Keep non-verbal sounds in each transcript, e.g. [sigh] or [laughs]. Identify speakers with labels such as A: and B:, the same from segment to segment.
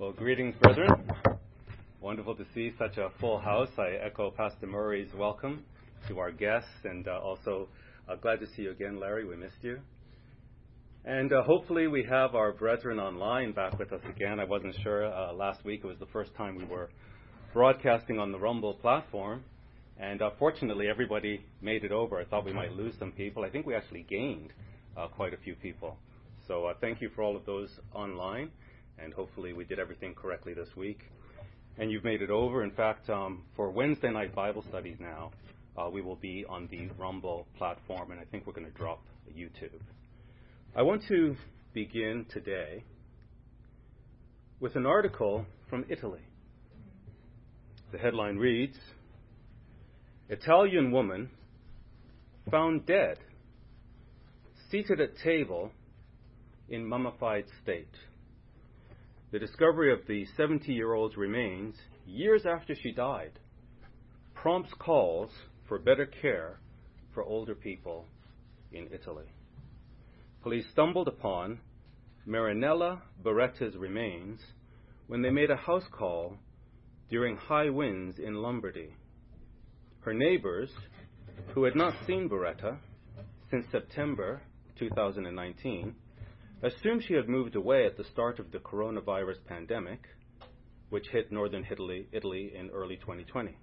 A: Well, greetings, brethren. Wonderful to see such a full house. I echo Pastor Murray's welcome to our guests, and uh, also uh, glad to see you again, Larry. We missed you. And uh, hopefully, we have our brethren online back with us again. I wasn't sure uh, last week; it was the first time we were broadcasting on the Rumble platform. And uh, fortunately, everybody made it over. I thought we might lose some people. I think we actually gained uh, quite a few people. So thank you for all of those online and hopefully we did everything correctly this week. And you've made it over. In fact, um, for Wednesday night Bible studies now, uh, we will be on the Rumble platform, and I think we're going to drop YouTube. I want to begin today with an article from Italy. The headline reads Italian woman found dead, seated at table in mummified state. The discovery of the 70-year-old's remains years after she died prompts calls for better care for older people in Italy. Police stumbled upon Marinella Beretta's remains when they made a house call during high winds in Lombardy. Her neighbors, who had not seen Beretta since September 2019, Assume she had moved away at the start of the coronavirus pandemic, which hit northern Italy, Italy in early 2020.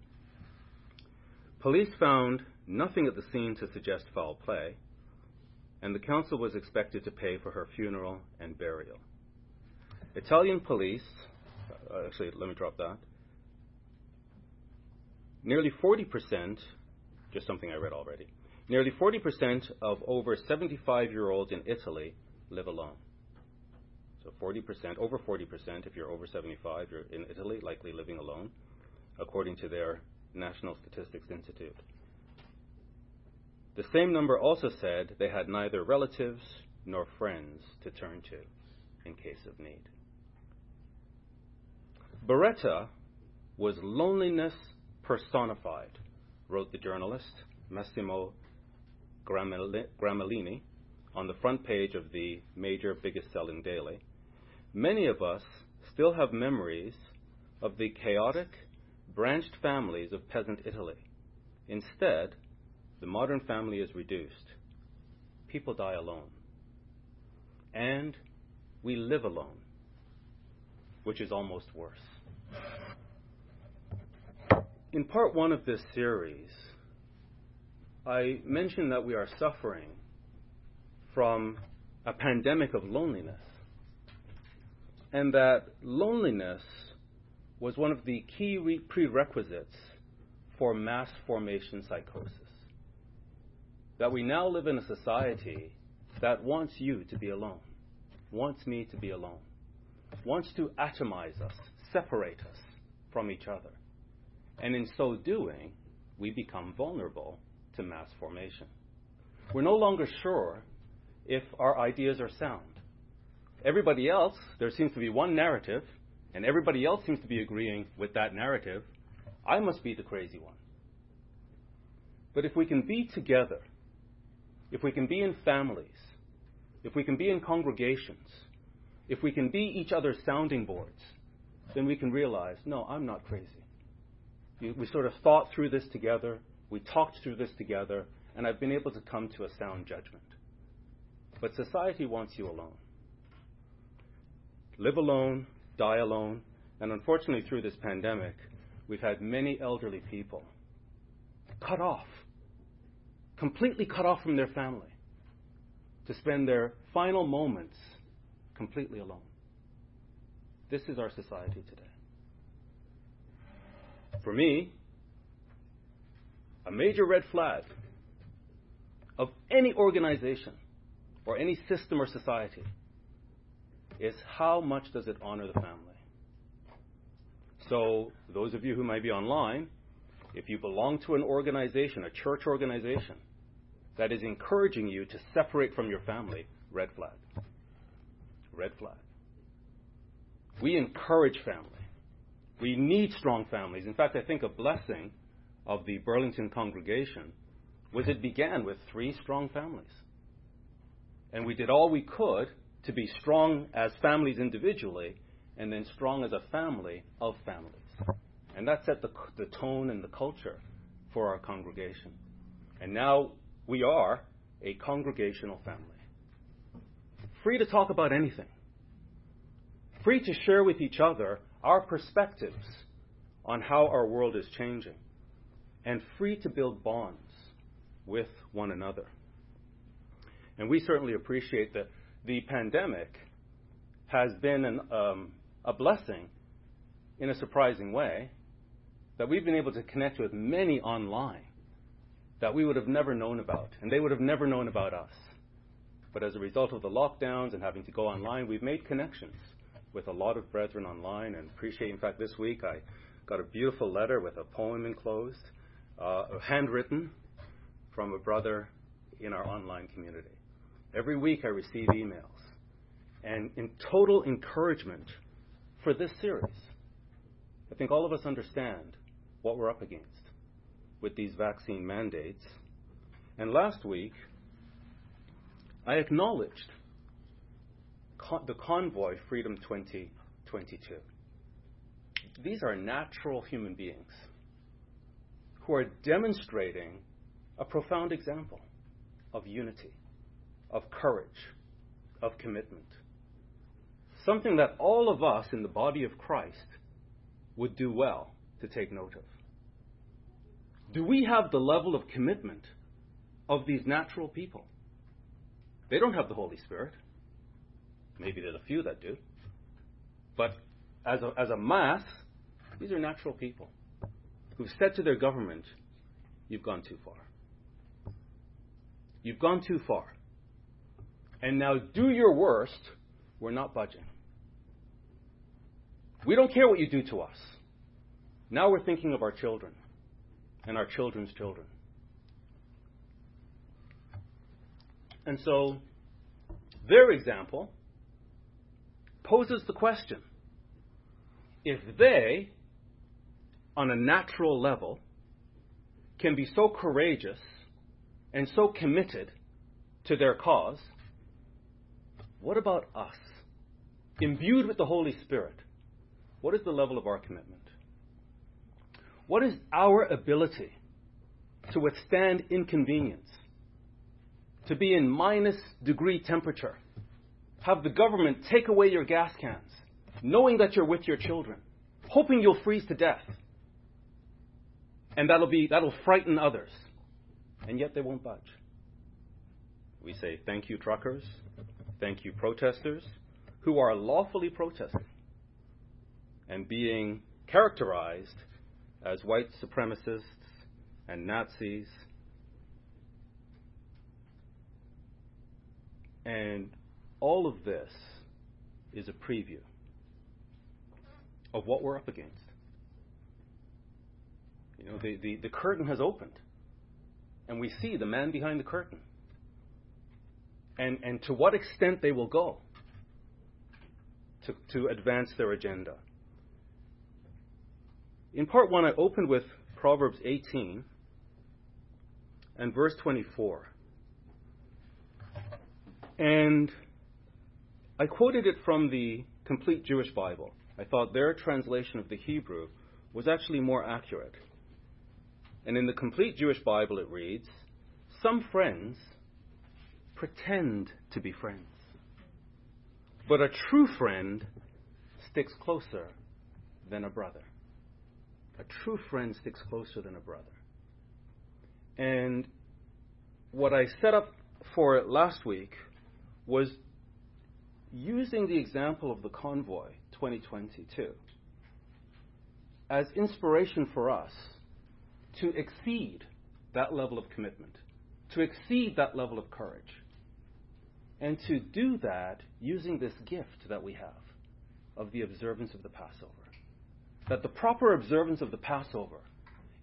A: Police found nothing at the scene to suggest foul play, and the council was expected to pay for her funeral and burial. Italian police, uh, actually, let me drop that. Nearly 40%, just something I read already, nearly 40% of over 75 year olds in Italy live alone. So 40%, over 40%, if you're over 75, you're in Italy, likely living alone, according to their National Statistics Institute. The same number also said they had neither relatives nor friends to turn to in case of need. Beretta was loneliness personified, wrote the journalist Massimo Gramellini on the front page of the major biggest selling daily, many of us still have memories of the chaotic, branched families of peasant Italy. Instead, the modern family is reduced. People die alone. And we live alone, which is almost worse. In part one of this series, I mentioned that we are suffering from a pandemic of loneliness. And that loneliness was one of the key re- prerequisites for mass formation psychosis. That we now live in a society that wants you to be alone, wants me to be alone, wants to atomize us, separate us from each other. And in so doing, we become vulnerable to mass formation. We're no longer sure if our ideas are sound. Everybody else, there seems to be one narrative, and everybody else seems to be agreeing with that narrative. I must be the crazy one. But if we can be together, if we can be in families, if we can be in congregations, if we can be each other's sounding boards, then we can realize no, I'm not crazy. We sort of thought through this together, we talked through this together, and I've been able to come to a sound judgment. But society wants you alone. Live alone, die alone, and unfortunately, through this pandemic, we've had many elderly people cut off, completely cut off from their family, to spend their final moments completely alone. This is our society today. For me, a major red flag of any organization or any system or society is how much does it honor the family? So, those of you who might be online, if you belong to an organization, a church organization, that is encouraging you to separate from your family, red flag. Red flag. We encourage family. We need strong families. In fact, I think a blessing of the Burlington congregation was it began with three strong families and we did all we could to be strong as families individually and then strong as a family of families. And that set the, the tone and the culture for our congregation. And now we are a congregational family. Free to talk about anything, free to share with each other our perspectives on how our world is changing, and free to build bonds with one another. And We certainly appreciate that the pandemic has been um, a blessing in a surprising way, that we've been able to connect with many online that we would have never known about, and they would have never known about us. But As a result of the lockdowns and having to go online, we've made connections with a lot of brethren online and appreciate. In fact, this week I got a beautiful letter with a poem enclosed, uh, handwritten from a brother in our online community. Every week I receive emails and in total encouragement for this series. I think all of us understand what we're up against with these vaccine mandates. And last week, I acknowledged con- the convoy Freedom 2022. These are natural human beings who are demonstrating a profound example of unity of courage, of commitment. Something that all of us in the body of Christ would do well to take note of. Do we have the level of commitment of these natural people? They don't have the Holy Spirit. Maybe there's a few that do. But as a, as a mass, these are natural people who've said to their government, You've gone too far. You've gone too far and now do your worst, we're not budging. We don't care what you do to us. Now we're thinking of our children and our children's children. And so their example poses the question if they, on a natural level, can be so courageous and so committed to their cause, what about us? Imbued with the Holy Spirit, what is the level of our commitment? What is our ability to withstand inconvenience? To be in minus degree temperature? Have the government take away your gas cans, knowing that you're with your children, hoping you'll freeze to death? And that'll, be, that'll frighten others. And yet they won't budge. We say, thank you, truckers. Thank you, protesters who are lawfully protesting and being characterized as white supremacists and Nazis. And all of this is a preview of what we're up against. You know, the, the, the curtain has opened, and we see the man behind the curtain and, and to what extent they will go to, to advance their agenda. In part one, I opened with Proverbs 18 and verse 24. And I quoted it from the Complete Jewish Bible. I thought their translation of the Hebrew was actually more accurate. And in the Complete Jewish Bible, it reads Some friends pretend to be friends. But a true friend sticks closer than a brother. A true friend sticks closer than a brother. And what I set up for last week was using the example of the convoy 2022 as inspiration for us to exceed that level of commitment, to exceed that level of courage, and to do that using this gift that we have of the observance of the Passover. That the proper observance of the Passover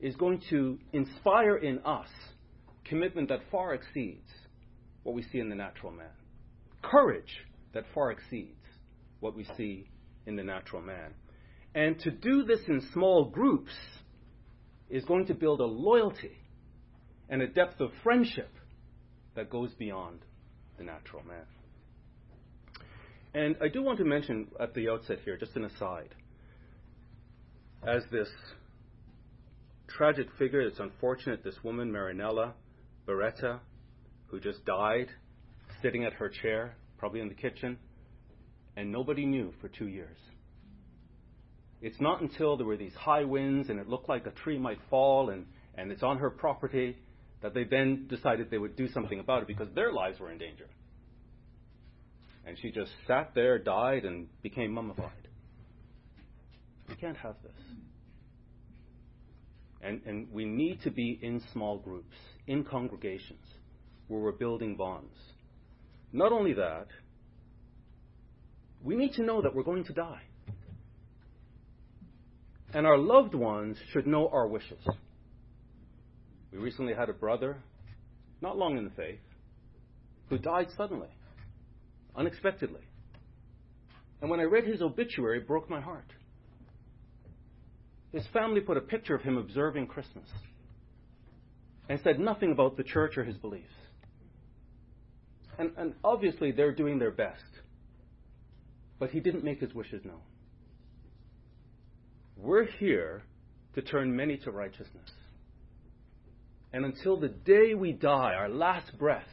A: is going to inspire in us commitment that far exceeds what we see in the natural man, courage that far exceeds what we see in the natural man. And to do this in small groups is going to build a loyalty and a depth of friendship that goes beyond the natural man. And I do want to mention at the outset here, just an aside, as this tragic figure, it's unfortunate, this woman, Marinella Beretta, who just died sitting at her chair, probably in the kitchen, and nobody knew for two years. It's not until there were these high winds and it looked like a tree might fall and, and it's on her property that they then decided they would do something about it because their lives were in danger. And she just sat there, died, and became mummified. We can't have this. And, and we need to be in small groups, in congregations, where we're building bonds. Not only that, we need to know that we're going to die. And our loved ones should know our wishes. We recently had a brother, not long in the faith, who died suddenly, unexpectedly. And when I read his obituary, it broke my heart. His family put a picture of him observing Christmas and said nothing about the church or his beliefs. And, and obviously, they're doing their best. But he didn't make his wishes known. We're here to turn many to righteousness. And until the day we die, our last breath,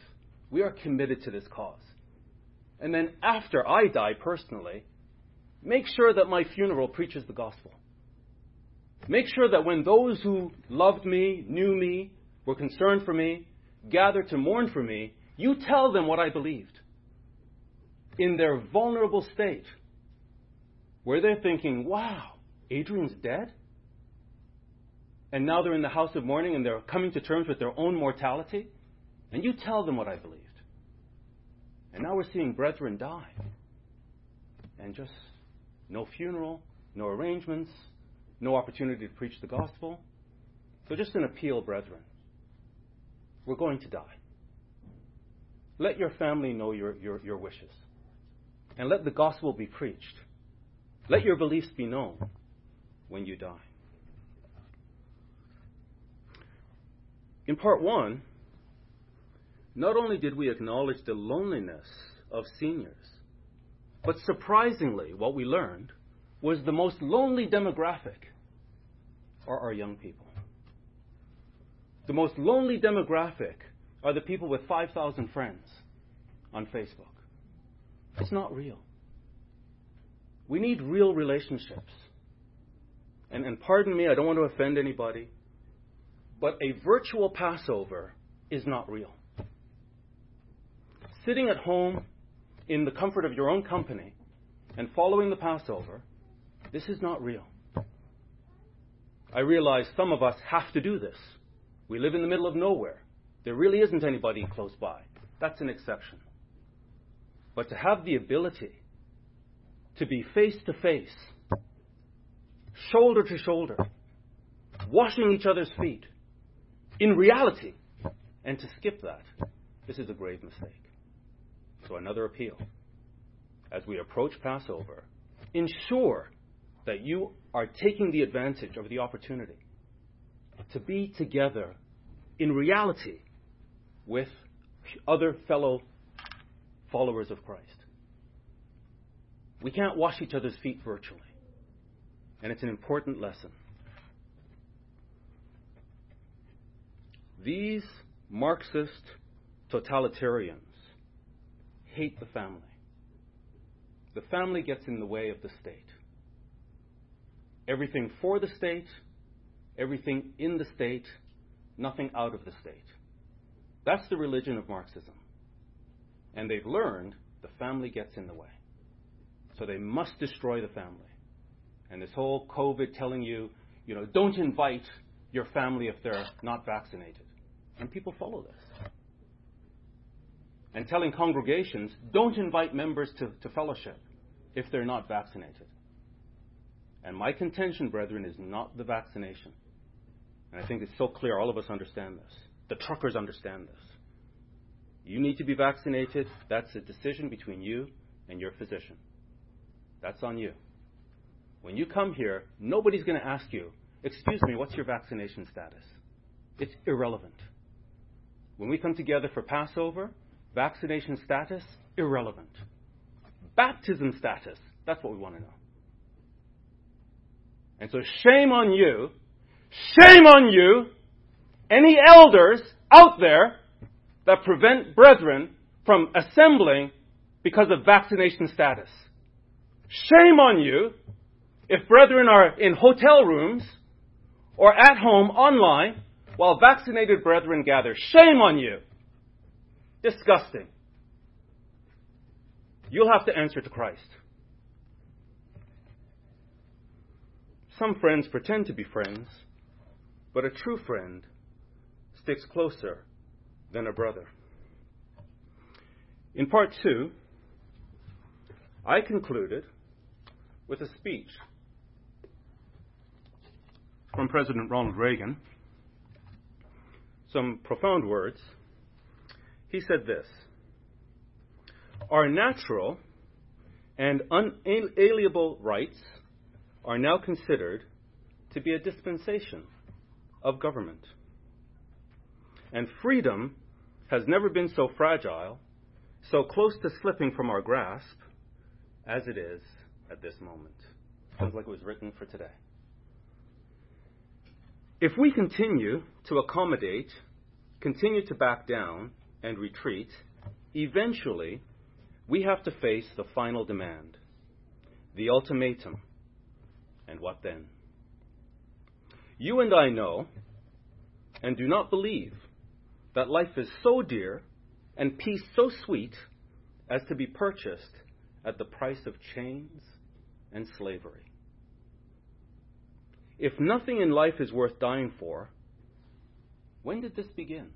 A: we are committed to this cause. And then after I die personally, make sure that my funeral preaches the gospel. Make sure that when those who loved me, knew me, were concerned for me, gathered to mourn for me, you tell them what I believed. In their vulnerable state, where they're thinking, wow, Adrian's dead? and now they're in the house of mourning and they're coming to terms with their own mortality, and you tell them what I believed. And now we're seeing brethren die. And just no funeral, no arrangements, no opportunity to preach the gospel. So just an appeal, brethren. We're going to die. Let your family know your, your, your wishes. And let the gospel be preached. Let your beliefs be known when you die. In part one, not only did we acknowledge the loneliness of seniors, but surprisingly, what we learned was the most lonely demographic are our young people. The most lonely demographic are the people with 5,000 friends on Facebook. It's not real. We need real relationships. And, and pardon me, I don't want to offend anybody. But a virtual Passover is not real. Sitting at home in the comfort of your own company and following the Passover, this is not real. I realize some of us have to do this. We live in the middle of nowhere. There really isn't anybody close by. That's an exception. But to have the ability to be face to face, shoulder to shoulder, washing each other's feet, in reality. And to skip that, this is a grave mistake. So, another appeal. As we approach Passover, ensure that you are taking the advantage of the opportunity to be together in reality with other fellow followers of Christ. We can't wash each other's feet virtually. And it's an important lesson. These Marxist totalitarians hate the family. The family gets in the way of the state. Everything for the state, everything in the state, nothing out of the state. That's the religion of Marxism. And they've learned the family gets in the way. So they must destroy the family. And this whole COVID telling you, you know, don't invite your family if they're not vaccinated. And people follow this. And telling congregations, don't invite members to, to fellowship if they're not vaccinated. And my contention, brethren, is not the vaccination. And I think it's so clear, all of us understand this. The truckers understand this. You need to be vaccinated. That's a decision between you and your physician. That's on you. When you come here, nobody's going to ask you, Excuse me, what's your vaccination status? It's irrelevant. When we come together for Passover, vaccination status, irrelevant. Baptism status, that's what we want to know. And so, shame on you, shame on you, any elders out there that prevent brethren from assembling because of vaccination status. Shame on you if brethren are in hotel rooms or at home online while vaccinated brethren gather. Shame on you! Disgusting. You'll have to answer to Christ. Some friends pretend to be friends, but a true friend sticks closer than a brother. In part two, I concluded with a speech from President Ronald Reagan some profound words. He said this Our natural and unalienable rights are now considered to be a dispensation of government. And freedom has never been so fragile, so close to slipping from our grasp, as it is at this moment. Sounds like it was written for today. If we continue to accommodate, continue to back down and retreat, eventually we have to face the final demand, the ultimatum. And what then? You and I know and do not believe that life is so dear and peace so sweet as to be purchased at the price of chains and slavery. If nothing in life is worth dying for, when did this begin?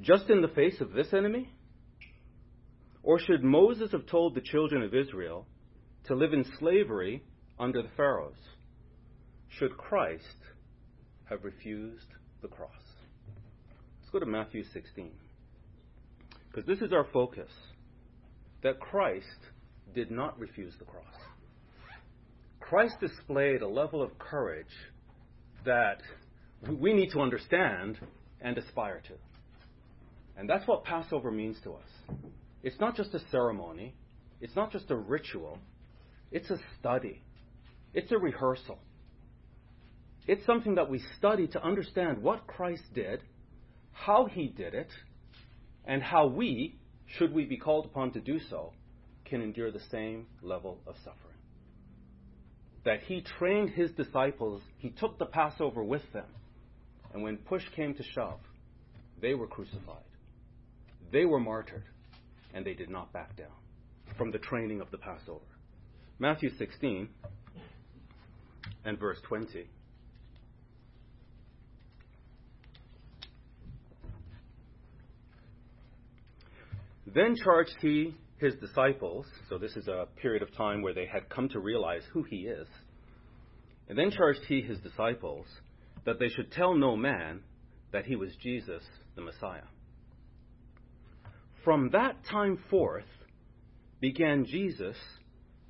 A: Just in the face of this enemy? Or should Moses have told the children of Israel to live in slavery under the Pharaohs? Should Christ have refused the cross? Let's go to Matthew 16. Because this is our focus that Christ did not refuse the cross. Christ displayed a level of courage that we need to understand and aspire to. And that's what Passover means to us. It's not just a ceremony, it's not just a ritual, it's a study, it's a rehearsal. It's something that we study to understand what Christ did, how he did it, and how we, should we be called upon to do so, can endure the same level of suffering that he trained his disciples, he took the Passover with them. And when push came to shove, they were crucified, they were martyred, and they did not back down from the training of the Passover. Matthew 16 and verse 20. Then charged he his disciples, so this is a period of time where they had come to realize who he is, and then charged he his disciples that they should tell no man that he was Jesus, the Messiah. From that time forth began Jesus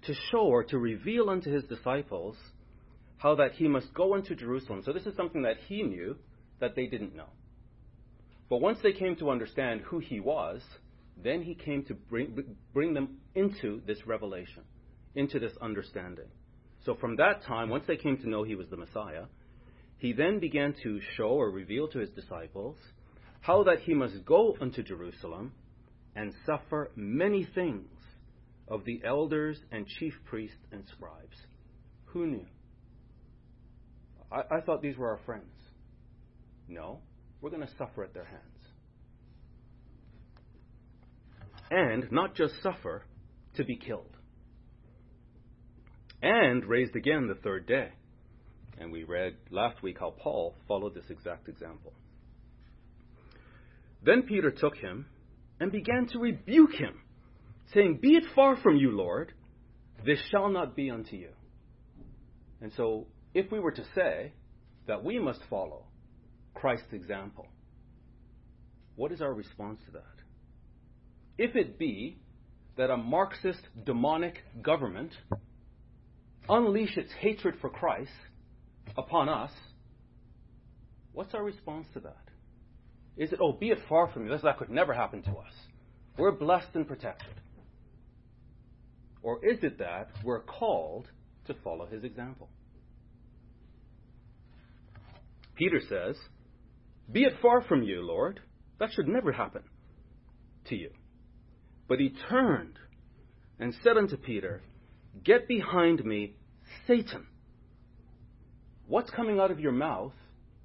A: to show or to reveal unto his disciples how that he must go unto Jerusalem. So this is something that he knew that they didn't know. But once they came to understand who he was, then he came to bring, bring them into this revelation, into this understanding. So from that time, once they came to know he was the Messiah, he then began to show or reveal to his disciples how that he must go unto Jerusalem and suffer many things of the elders and chief priests and scribes. Who knew? I, I thought these were our friends. No, we're going to suffer at their hands. and not just suffer, to be killed. And raised again the third day. And we read last week how Paul followed this exact example. Then Peter took him and began to rebuke him, saying, Be it far from you, Lord, this shall not be unto you. And so, if we were to say that we must follow Christ's example, what is our response to that? if it be that a Marxist demonic government unleash its hatred for Christ upon us, what's our response to that? Is it, oh, be it far from you, that could never happen to us. We're blessed and protected. Or is it that we're called to follow his example? Peter says, Be it far from you, Lord. That should never happen to you. But he turned and said unto Peter, Get behind me, Satan. What's coming out of your mouth?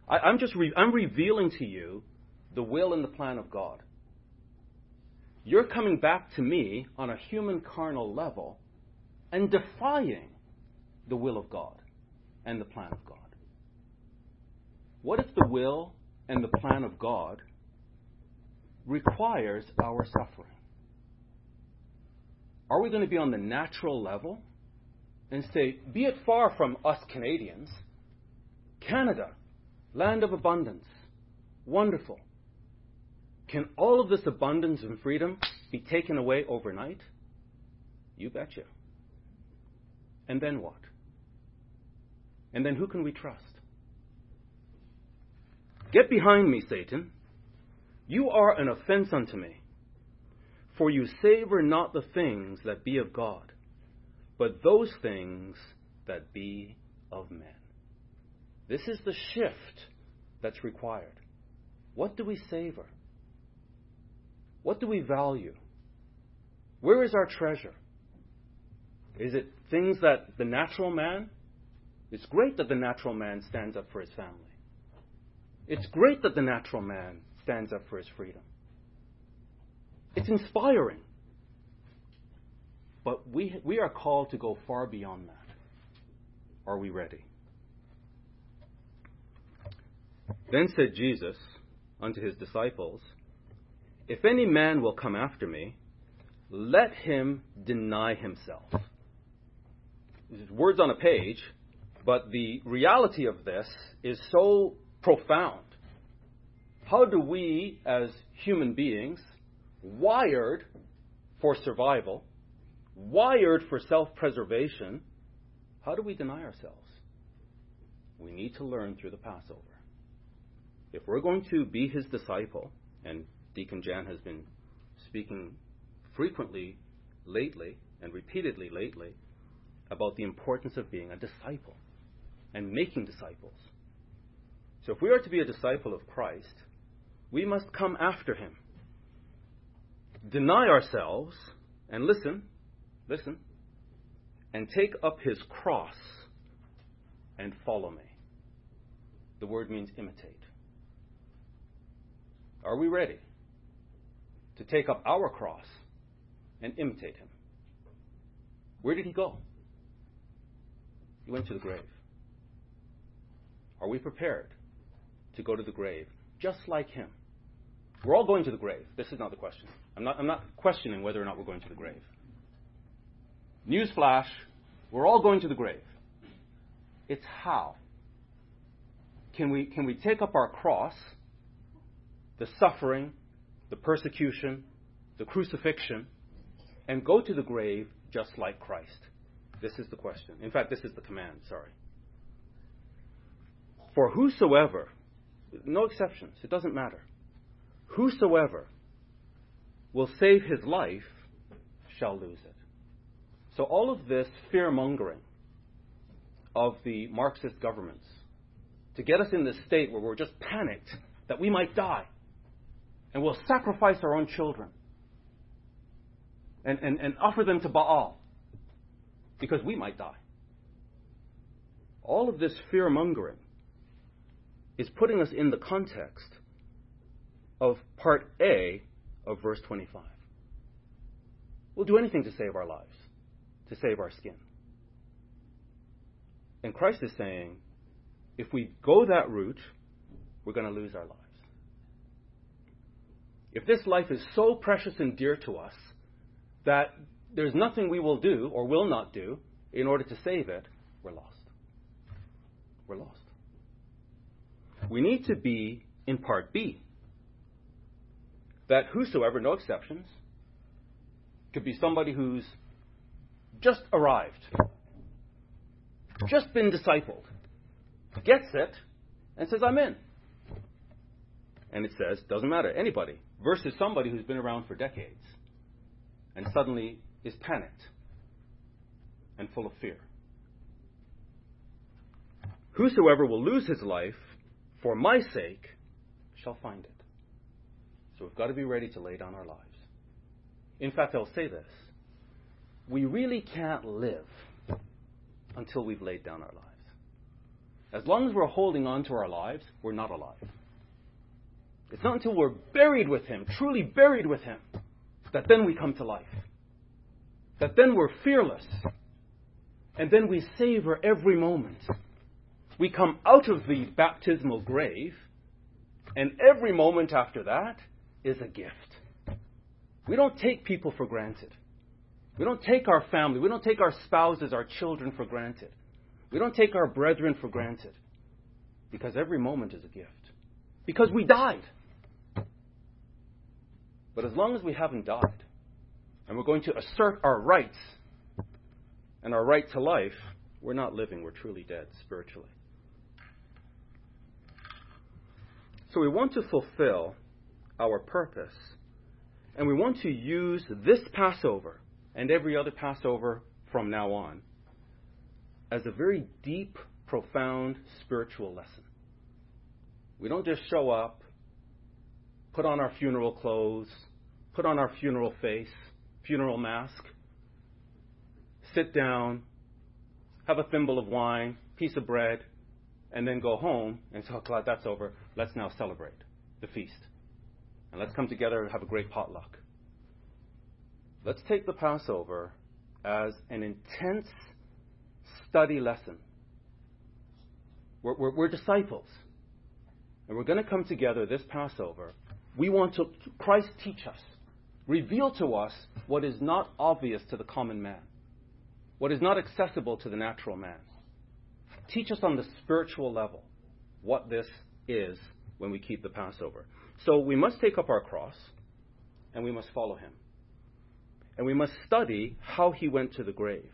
A: I, am just re- I'm revealing to you the will and the plan of God. You're coming back to me on a human carnal level and defying the will of God and the plan of God. What if the will and the plan of God requires our suffering? are we going to be on the natural level and say, be it far from us Canadians, Canada, land of abundance, wonderful. Can all of this abundance and freedom be taken away overnight? You betcha. And then what? And then who can we trust? Get behind me, Satan. You are an offense unto me. For you savor not the things that be of God, but those things that be of men. This is the shift that's required. What do we savor? What do we value? Where is our treasure? Is it things that the natural man? It's great that the natural man stands up for his family. It's great that the natural man stands up for his freedom. It's inspiring. But we, we are called to go far beyond that. Are we ready? Then said Jesus unto his disciples, If any man will come after me, let him deny himself. Words on a page, but the reality of this is so profound. How do we, as human beings, wired for survival, wired for self preservation, how do we deny ourselves? We need to learn through the Passover. If we're going to be his disciple, and Deacon Jan has been speaking frequently lately and repeatedly lately about the importance of being a disciple and making disciples. So, if we are to be a disciple of Christ, we must come after him deny ourselves and listen, listen, and take up his cross and follow me. The word means imitate. Are we ready to take up our cross and imitate him? Where did he go? He went to the grave. Are we prepared to go to the grave just like him? We're all going to the grave. This is not the question. I'm not, I'm not questioning whether or not we're going to the grave. Newsflash, we're all going to the grave. It's how. Can we, can we take up our cross, the suffering, the persecution, the crucifixion, and go to the grave just like Christ? This is the question. In fact, this is the command, sorry. For whosoever, no exceptions, it doesn't matter. Whosoever will save his life shall lose it. So, all of this fear mongering of the Marxist governments to get us in this state where we're just panicked that we might die and we'll sacrifice our own children and, and, and offer them to Baal because we might die. All of this fear mongering is putting us in the context of part A of verse 25. We'll do anything to save our lives, to save our skin. And Christ is saying, if we go that route, we're going to lose our lives. If this life is so precious and dear to us that there's nothing we will do or will not do in order to save it, we're lost. We're lost. We need to be in part B that whosoever, no exceptions, could be somebody who's just arrived, just been discipled, gets it, and says, I'm in. And it says, doesn't matter, anybody, versus somebody who's been around for decades and suddenly is panicked and full of fear. Whosoever will lose his life for my sake shall find it. So we've got to be ready to lay down our lives. In fact, I'll say this we really can't live until we've laid down our lives. As long as we're holding on to our lives, we're not alive. It's not until we're buried with Him, truly buried with Him, that then we come to life. That then we're fearless. And then we savor every moment. We come out of the baptismal grave, and every moment after that is a gift. We don't take people for granted. We don't take our family, we don't take our spouses, our children for granted. We don't take our brethren for granted because every moment is a gift. Because we died. But as long as we haven't died and we're going to assert our rights and our right to life, we're not living, we're truly dead spiritually. So we want to fulfill our purpose. And we want to use this Passover and every other Passover from now on as a very deep, profound spiritual lesson. We don't just show up, put on our funeral clothes, put on our funeral face, funeral mask, sit down, have a thimble of wine, piece of bread, and then go home and say, oh, God, that's over. Let's now celebrate the feast and let's come together and have a great potluck. Let's take the Passover as an intense study lesson. We're, we're, we're disciples, and we're going to come together this Passover. We want to, Christ teach us, reveal to us what is not obvious to the common man, what is not accessible to the natural man. Teach us on the spiritual level what this is when we keep the Passover. So we must take up our cross and we must follow him. And we must study how he went to the grave.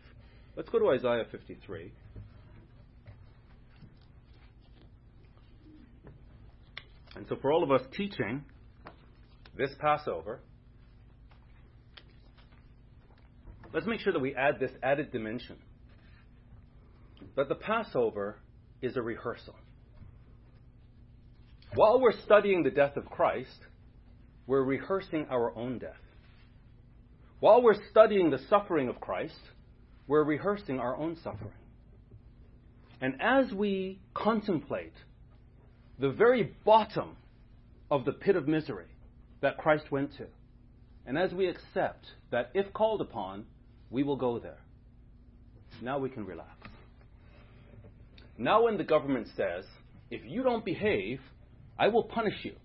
A: Let's go to Isaiah 53. And so, for all of us teaching this Passover, let's make sure that we add this added dimension that the Passover is a rehearsal. While we're studying the death of Christ, we're rehearsing our own death. While we're studying the suffering of Christ, we're rehearsing our own suffering. And as we contemplate the very bottom of the pit of misery that Christ went to, and as we accept that if called upon, we will go there, now we can relax. Now, when the government says, if you don't behave, I will punish you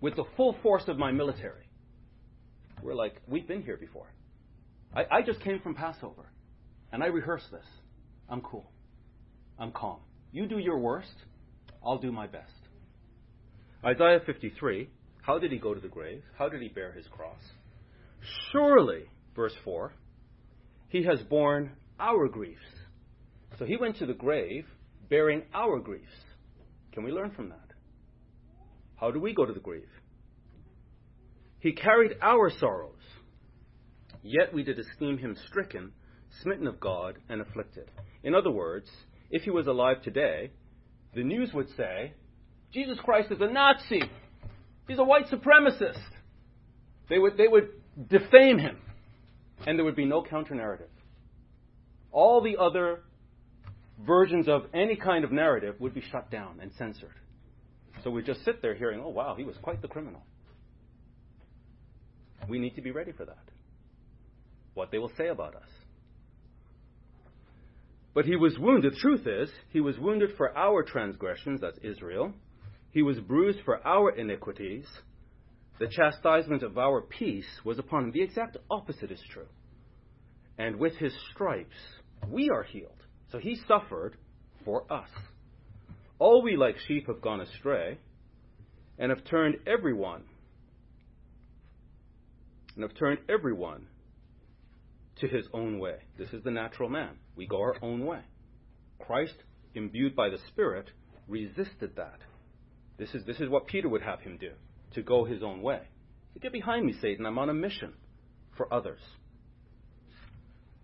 A: with the full force of my military. We're like, we've been here before. I, I just came from Passover, and I rehearsed this. I'm cool. I'm calm. You do your worst, I'll do my best. Isaiah 53 How did he go to the grave? How did he bear his cross? Surely, verse 4, he has borne our griefs. So he went to the grave bearing our griefs. Can we learn from that? How do we go to the grave? He carried our sorrows, yet we did esteem him stricken, smitten of God, and afflicted. In other words, if he was alive today, the news would say, Jesus Christ is a Nazi. He's a white supremacist. They would, they would defame him, and there would be no counter narrative. All the other versions of any kind of narrative would be shut down and censored. So we just sit there hearing, oh, wow, he was quite the criminal. We need to be ready for that. What they will say about us. But he was wounded. The truth is, he was wounded for our transgressions, that's Israel. He was bruised for our iniquities. The chastisement of our peace was upon him. The exact opposite is true. And with his stripes, we are healed. So he suffered for us. All we like sheep have gone astray and have turned everyone and have turned everyone to his own way. This is the natural man. We go our own way. Christ, imbued by the Spirit, resisted that. This is, this is what Peter would have him do to go his own way. To get behind me, Satan. I'm on a mission for others.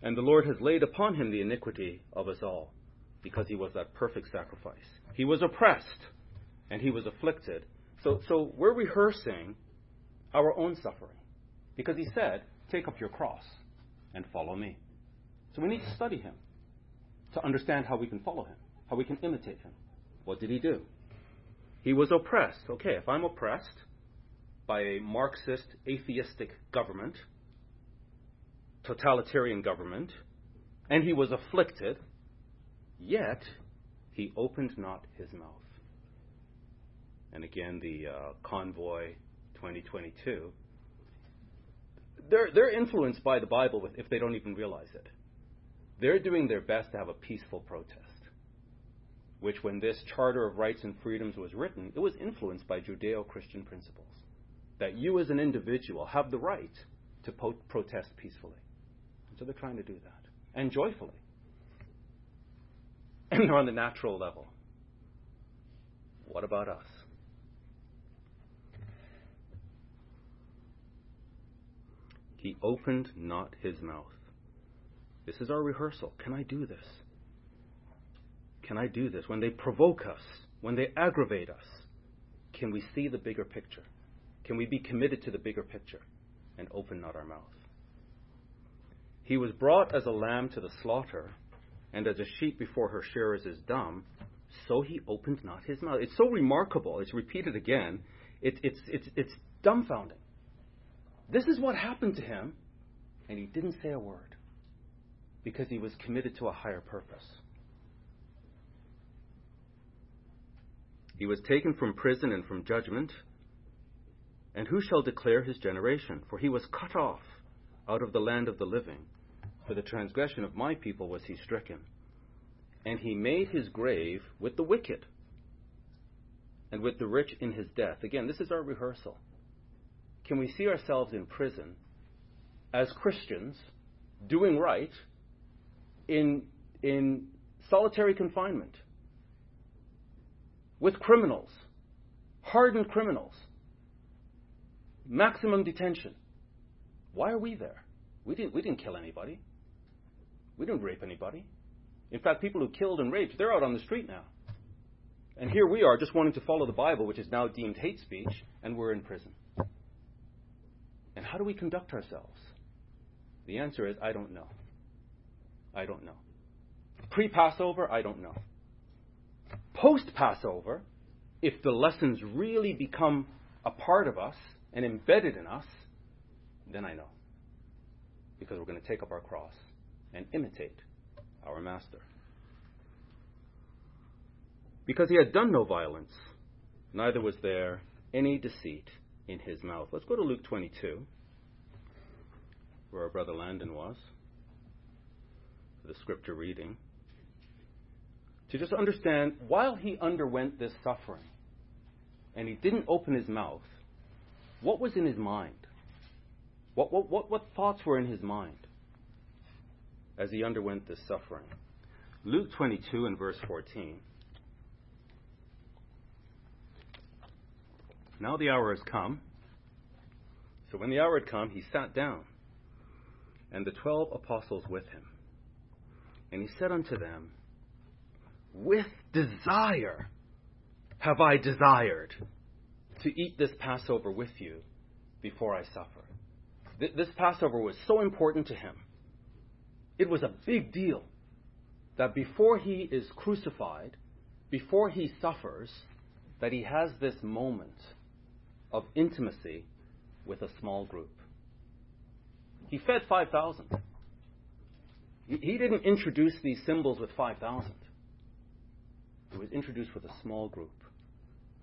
A: And the Lord has laid upon him the iniquity of us all because he was that perfect sacrifice. He was oppressed and he was afflicted. So, so we're rehearsing our own suffering because he said, Take up your cross and follow me. So we need to study him to understand how we can follow him, how we can imitate him. What did he do? He was oppressed. Okay, if I'm oppressed by a Marxist, atheistic government, totalitarian government, and he was afflicted, Yet he opened not his mouth. And again, the uh, convoy 2022. They're, they're influenced by the Bible if they don't even realize it. They're doing their best to have a peaceful protest, which, when this Charter of Rights and Freedoms was written, it was influenced by Judeo Christian principles that you as an individual have the right to po- protest peacefully. And so they're trying to do that, and joyfully and on the natural level. What about us? He opened not his mouth. This is our rehearsal. Can I do this? Can I do this? When they provoke us, when they aggravate us, can we see the bigger picture? Can we be committed to the bigger picture and open not our mouth? He was brought as a lamb to the slaughter and as a sheep before her shearers is dumb, so he opened not his mouth. It's so remarkable. It's repeated again. It's, it's, it's, it's dumbfounding. This is what happened to him, and he didn't say a word because he was committed to a higher purpose. He was taken from prison and from judgment. And who shall declare his generation? For he was cut off out of the land of the living. For the transgression of my people was he stricken. And he made his grave with the wicked and with the rich in his death. Again, this is our rehearsal. Can we see ourselves in prison as Christians doing right in, in solitary confinement with criminals, hardened criminals, maximum detention? Why are we there? We didn't, we didn't kill anybody. We didn't rape anybody. In fact, people who killed and raped, they're out on the street now. And here we are just wanting to follow the Bible, which is now deemed hate speech, and we're in prison. And how do we conduct ourselves? The answer is I don't know. I don't know. Pre Passover, I don't know. Post Passover, if the lessons really become a part of us and embedded in us, then I know. Because we're going to take up our cross and imitate our master. Because he had done no violence, neither was there any deceit in his mouth. Let's go to Luke 22, where our brother Landon was, for the scripture reading, to just understand while he underwent this suffering and he didn't open his mouth, what was in his mind? What, what, what, what thoughts were in his mind? as he underwent this suffering. Luke 22 and verse 14. Now the hour has come. So when the hour had come, he sat down, and the twelve apostles with him. And he said unto them, With desire have I desired to eat this Passover with you before I suffer. this Passover was so important to him it was a big deal that before he is crucified, before he suffers, that he has this moment of intimacy with a small group. He fed 5,000. He didn't introduce these symbols with 5,000. It was introduced with a small group.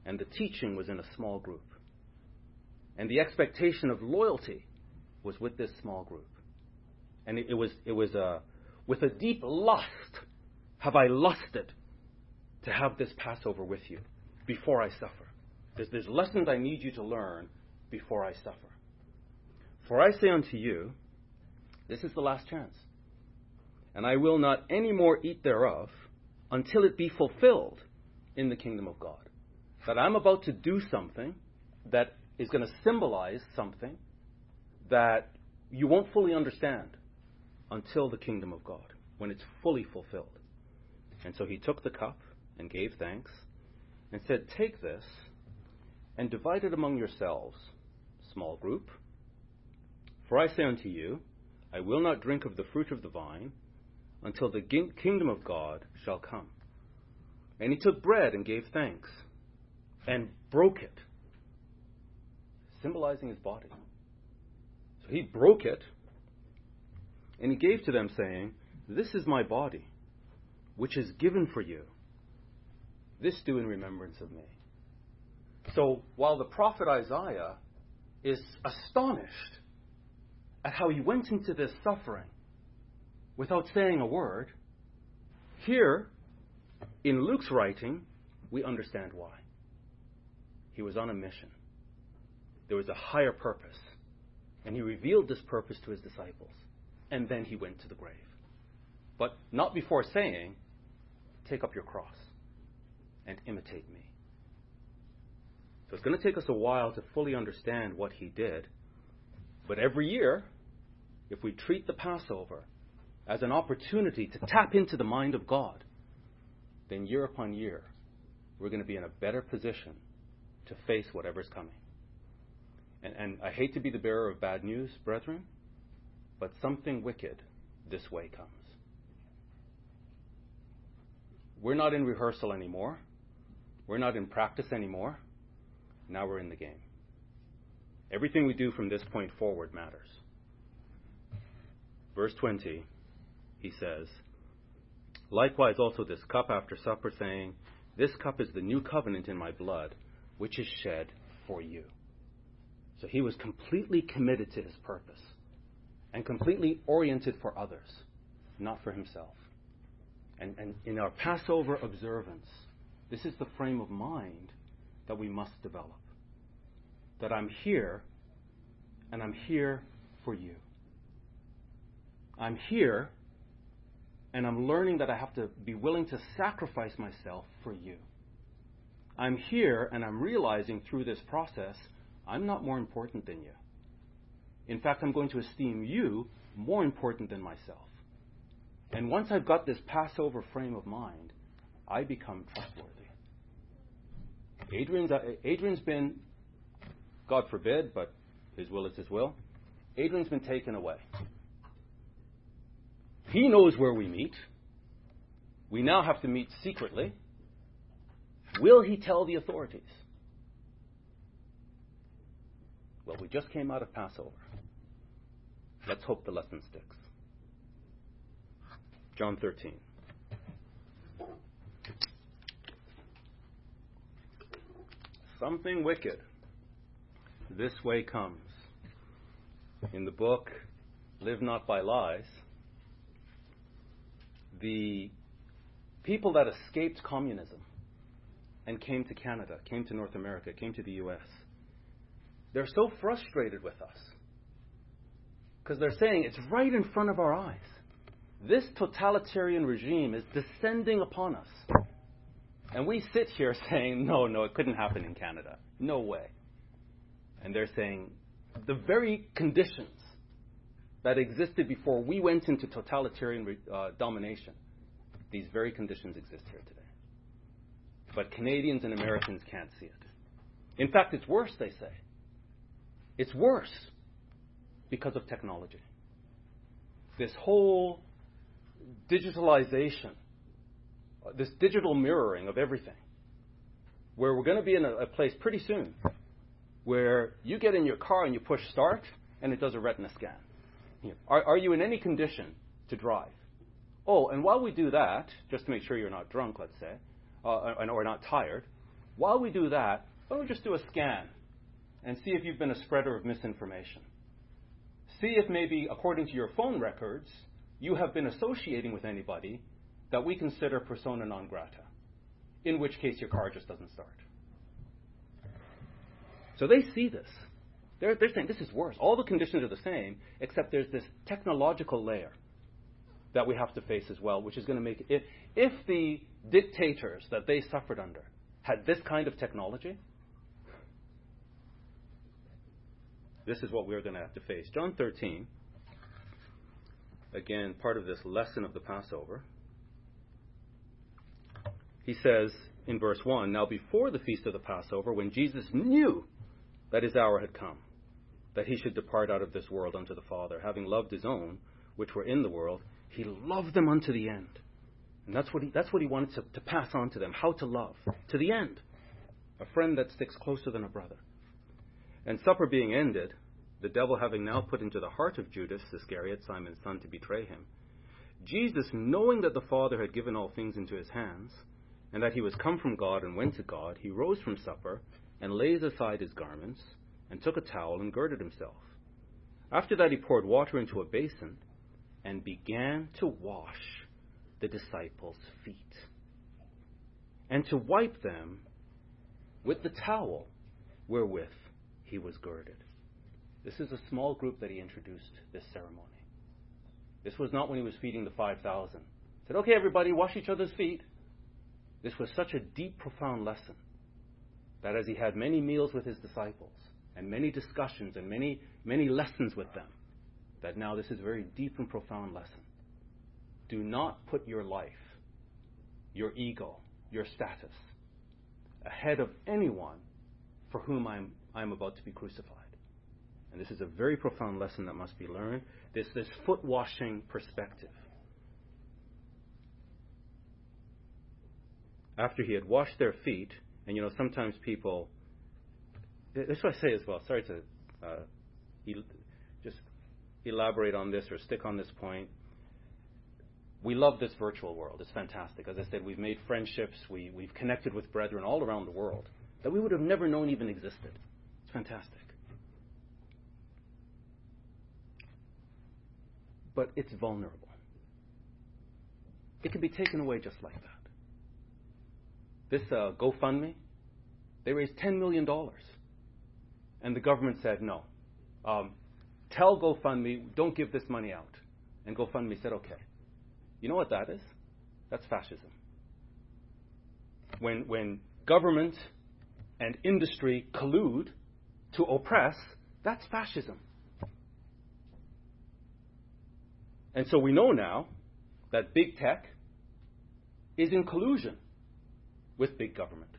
A: And the teaching was in a small group. And the expectation of loyalty was with this small group. And it, it was, it was a, uh, with a deep lust have I lusted to have this Passover with you before I suffer. There's, there's lessons I need you to learn before I suffer. For I say unto you, this is the last chance. And I will not any more eat thereof until it be fulfilled in the kingdom of God. That I'm about to do something that is going to symbolize something that you won't fully understand until the kingdom of God, when it's fully fulfilled. And so he took the cup and gave thanks and said, Take this and divide it among yourselves, small group. For I say unto you, I will not drink of the fruit of the vine until the kingdom of God shall come. And he took bread and gave thanks and broke it, symbolizing his body. So he broke it and he gave to them, saying, This is my body, which is given for you. This do in remembrance of me. So while the prophet Isaiah is astonished at how he went into this suffering without saying a word, here in Luke's writing, we understand why. He was on a mission. There was a higher purpose, and he revealed this purpose to his disciples and then he went to the grave. But not before saying, Take up your cross and imitate me. So it's going to take us a while to fully understand what he did. But every year, if we treat the Passover as an opportunity to tap into the mind of God, then year upon year, we're going to be in a better position to face whatever's coming. And, and I hate to be the bearer of bad news, brethren, but something wicked this way comes. We're not in rehearsal anymore. We're not in practice anymore. Now we're in the game. Everything we do from this point forward matters. Verse 20, he says, Likewise, also this cup after supper, saying, This cup is the new covenant in my blood, which is shed for you. So he was completely committed to his purpose and completely oriented for others, not for himself. And, and in our Passover observance, this is the frame of mind that we must develop. That I'm here, and I'm here for you. I'm here, and I'm learning that I have to be willing to sacrifice myself for you. I'm here, and I'm realizing through this process, I'm not more important than you. In fact, I'm going to esteem you more important than myself. And once I've got this Passover frame of mind, I become trustworthy. Adrian's, uh, Adrian's been, God forbid, but his will is his will. Adrian's been taken away. He knows where we meet. We now have to meet secretly. Will he tell the authorities? Well, we just came out of Passover. Let's hope the lesson sticks. John 13. Something wicked this way comes. In the book, Live Not by Lies, the people that escaped communism and came to Canada, came to North America, came to the US, they're so frustrated with us because they're saying it's right in front of our eyes. This totalitarian regime is descending upon us. And we sit here [laughs] saying, no, no, it couldn't happen in Canada. No way. And they're saying the very conditions that existed before we went into totalitarian uh, domination, these very conditions exist here today. But Canadians and Americans can't see it. In fact, it's worse, they say. It's worse because of technology. This whole digitalization, this digital mirroring of everything, where we're going to be in a, a place pretty soon where you get in your car and you push start and it does a retina scan. are, are you in any condition to drive? Oh, and while we do that, just to make sure you're not drunk, let's say, uh, and, or not tired, while we do that, why don't we just do a scan and see if you've been a spreader of misinformation? see if maybe according to your phone records, you have been associating with anybody that we consider persona non grata, in which case your car just doesn't start. So they see this. They're, they're saying this is worse. All the conditions are the same, except there's this technological layer that we have to face as well, which is going to make it. If, if the dictators that they suffered under had this kind of technology, This is what we're going to have to face. John 13, again, part of this lesson of the Passover. He says in verse 1 Now, before the feast of the Passover, when Jesus knew that his hour had come, that he should depart out of this world unto the Father, having loved his own, which were in the world, he loved them unto the end. And that's what he, that's what he wanted to, to pass on to them how to love to the end. A friend that sticks closer than a brother. And supper being ended, the devil having now put into the heart of Judas Iscariot, Simon's son, to betray him, Jesus, knowing that the Father had given all things into his hands, and that he was come from God and went to God, he rose from supper, and laid aside his garments, and took a towel and girded himself. After that, he poured water into a basin, and began to wash the disciples' feet, and to wipe them with the towel wherewith he was girded. This is a small group that he introduced this ceremony. This was not when he was feeding the 5,000. He said, okay, everybody, wash each other's feet. This was such a deep, profound lesson that as he had many meals with his disciples and many discussions and many, many lessons with them, that now this is a very deep and profound lesson. Do not put your life, your ego, your status ahead of anyone for whom I'm I am about to be crucified. And this is a very profound lesson that must be learned this, this foot washing perspective. After he had washed their feet, and you know, sometimes people, that's what I say as well, sorry to uh, el- just elaborate on this or stick on this point. We love this virtual world. It's fantastic. As I said, we've made friendships, we, we've connected with brethren all around the world that we would have never known even existed fantastic. But it's vulnerable. It can be taken away just like that. This uh, GoFundMe, they raised $10 million. And the government said, no. Um, tell GoFundMe, don't give this money out. And GoFundMe said, okay. You know what that is? That's fascism. When, when government and industry collude to oppress, that's fascism. And so we know now that big tech is in collusion with big government.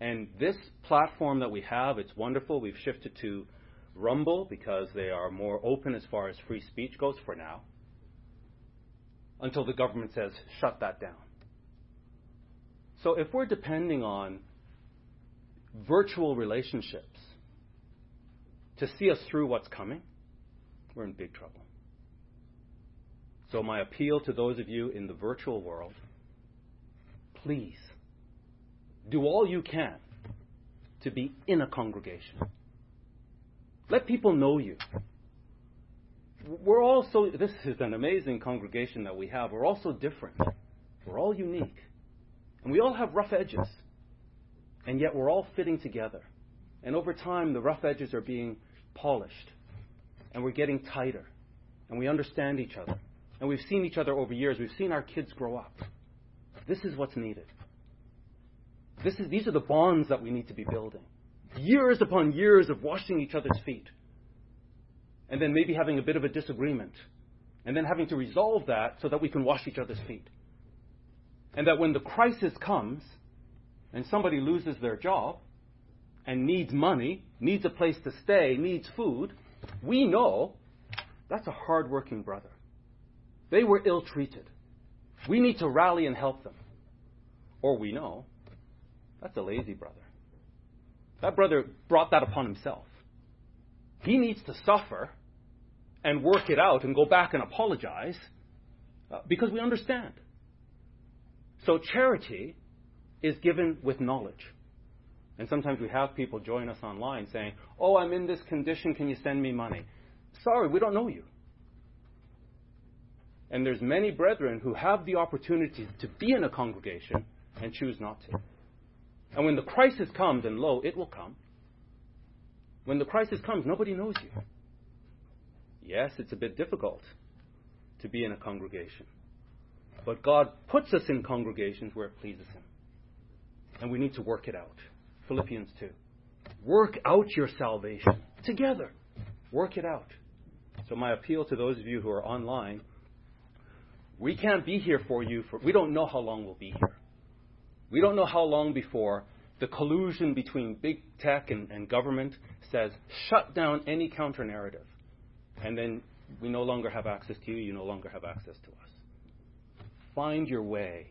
A: And this platform that we have, it's wonderful. We've shifted to Rumble because they are more open as far as free speech goes for now, until the government says, shut that down. So if we're depending on virtual relationships to see us through what's coming, we're in big trouble. So, my appeal to those of you in the virtual world please do all you can to be in a congregation. Let people know you. We're all so, this is an amazing congregation that we have. We're all so different. We're all unique. And we all have rough edges and yet we're all fitting together. And over time, the rough edges are being polished, and we're getting tighter, and we understand each other. And we've seen each other over years. We've seen our kids grow up. This is what's needed. This is, these are the bonds that we need to be building. Years upon years of washing each other's feet. And then maybe having a bit of a disagreement. And then having to resolve that so that we can wash each other's feet. And that when the crisis comes, and somebody loses their job and needs money, needs a place to stay, needs food, we know that's a hardworking brother. They were ill treated. We need to rally and help them. Or we know that's a lazy brother. That brother brought that upon himself. He needs to suffer and work it out and go back and apologize uh, because we understand. So charity is given with knowledge. And sometimes we have people join us online saying, Oh, I'm in this condition, can you send me money? Sorry, we don't know you. And there's many brethren who have the opportunity to be in a congregation and choose not to. And when the crisis comes, and lo, it will come, when the crisis comes, nobody knows you. Yes, it's a bit difficult to be in a congregation. But God puts us in congregations where it pleases Him and we need to work it out. Philippians 2. Work out your salvation together. Work it out. So, my appeal to those of you who are online we can't be here for you for, we don't know how long we'll be here. We don't know how long before the collusion between big tech and, and government says shut down any counter narrative. And then we no longer have access to you, you no longer have access to us. Find your way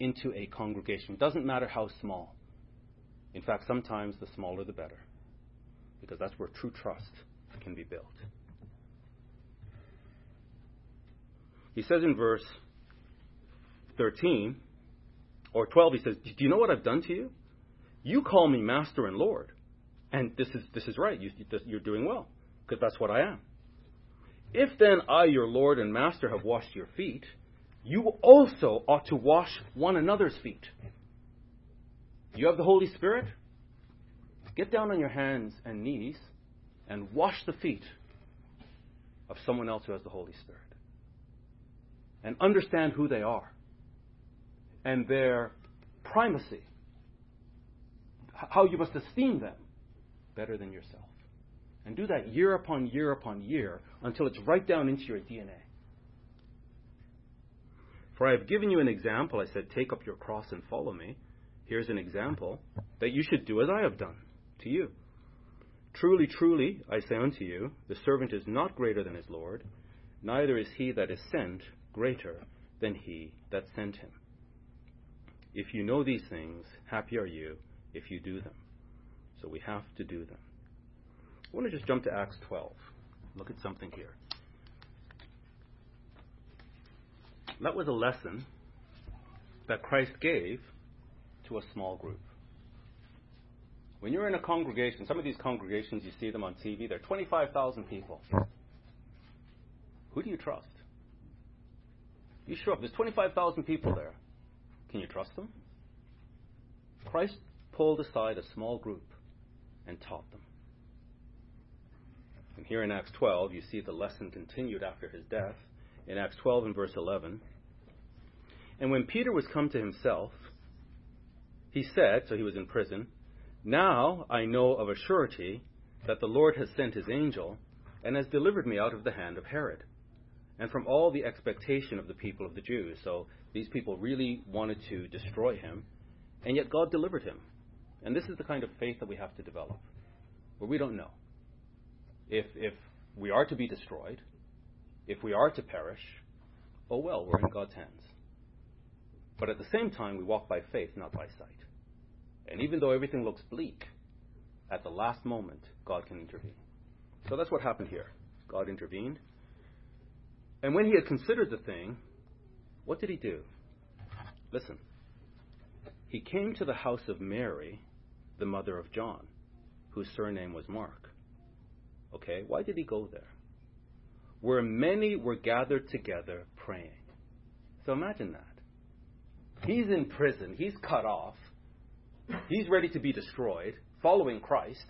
A: into a congregation. Doesn't matter how small. In fact, sometimes the smaller the better, because that's where true trust can be built. He says in verse 13 or 12, he says, Do you know what I've done to you? You call me master and Lord. And this is, this is right. You, you're doing well, because that's what I am. If then I, your Lord and Master, have washed your feet, you also ought to wash one another's feet. You have the Holy Spirit? Get down on your hands and knees and wash the feet of someone else who has the Holy Spirit. And understand who they are and their primacy, how you must esteem them better than yourself. And do that year upon year upon year until it's right down into your DNA. For I have given you an example. I said, Take up your cross and follow me. Here's an example that you should do as I have done to you. Truly, truly, I say unto you, the servant is not greater than his Lord, neither is he that is sent greater than he that sent him. If you know these things, happy are you if you do them. So we have to do them. I want to just jump to Acts 12. Look at something here. That was a lesson that Christ gave to a small group. When you're in a congregation, some of these congregations, you see them on TV, they're 25,000 people. Who do you trust? You show up, there's 25,000 people there. Can you trust them? Christ pulled aside a small group and taught them. And here in Acts 12, you see the lesson continued after his death. In Acts 12 and verse 11, and when Peter was come to himself, he said, so he was in prison, Now I know of a surety that the Lord has sent his angel and has delivered me out of the hand of Herod and from all the expectation of the people of the Jews. So these people really wanted to destroy him, and yet God delivered him. And this is the kind of faith that we have to develop, where we don't know. If, if we are to be destroyed, if we are to perish, oh well, we're in God's hands. But at the same time, we walk by faith, not by sight. And even though everything looks bleak, at the last moment, God can intervene. So that's what happened here. God intervened. And when he had considered the thing, what did he do? Listen. He came to the house of Mary, the mother of John, whose surname was Mark. Okay, why did he go there? Where many were gathered together praying. So imagine that. He's in prison. He's cut off. He's ready to be destroyed, following Christ.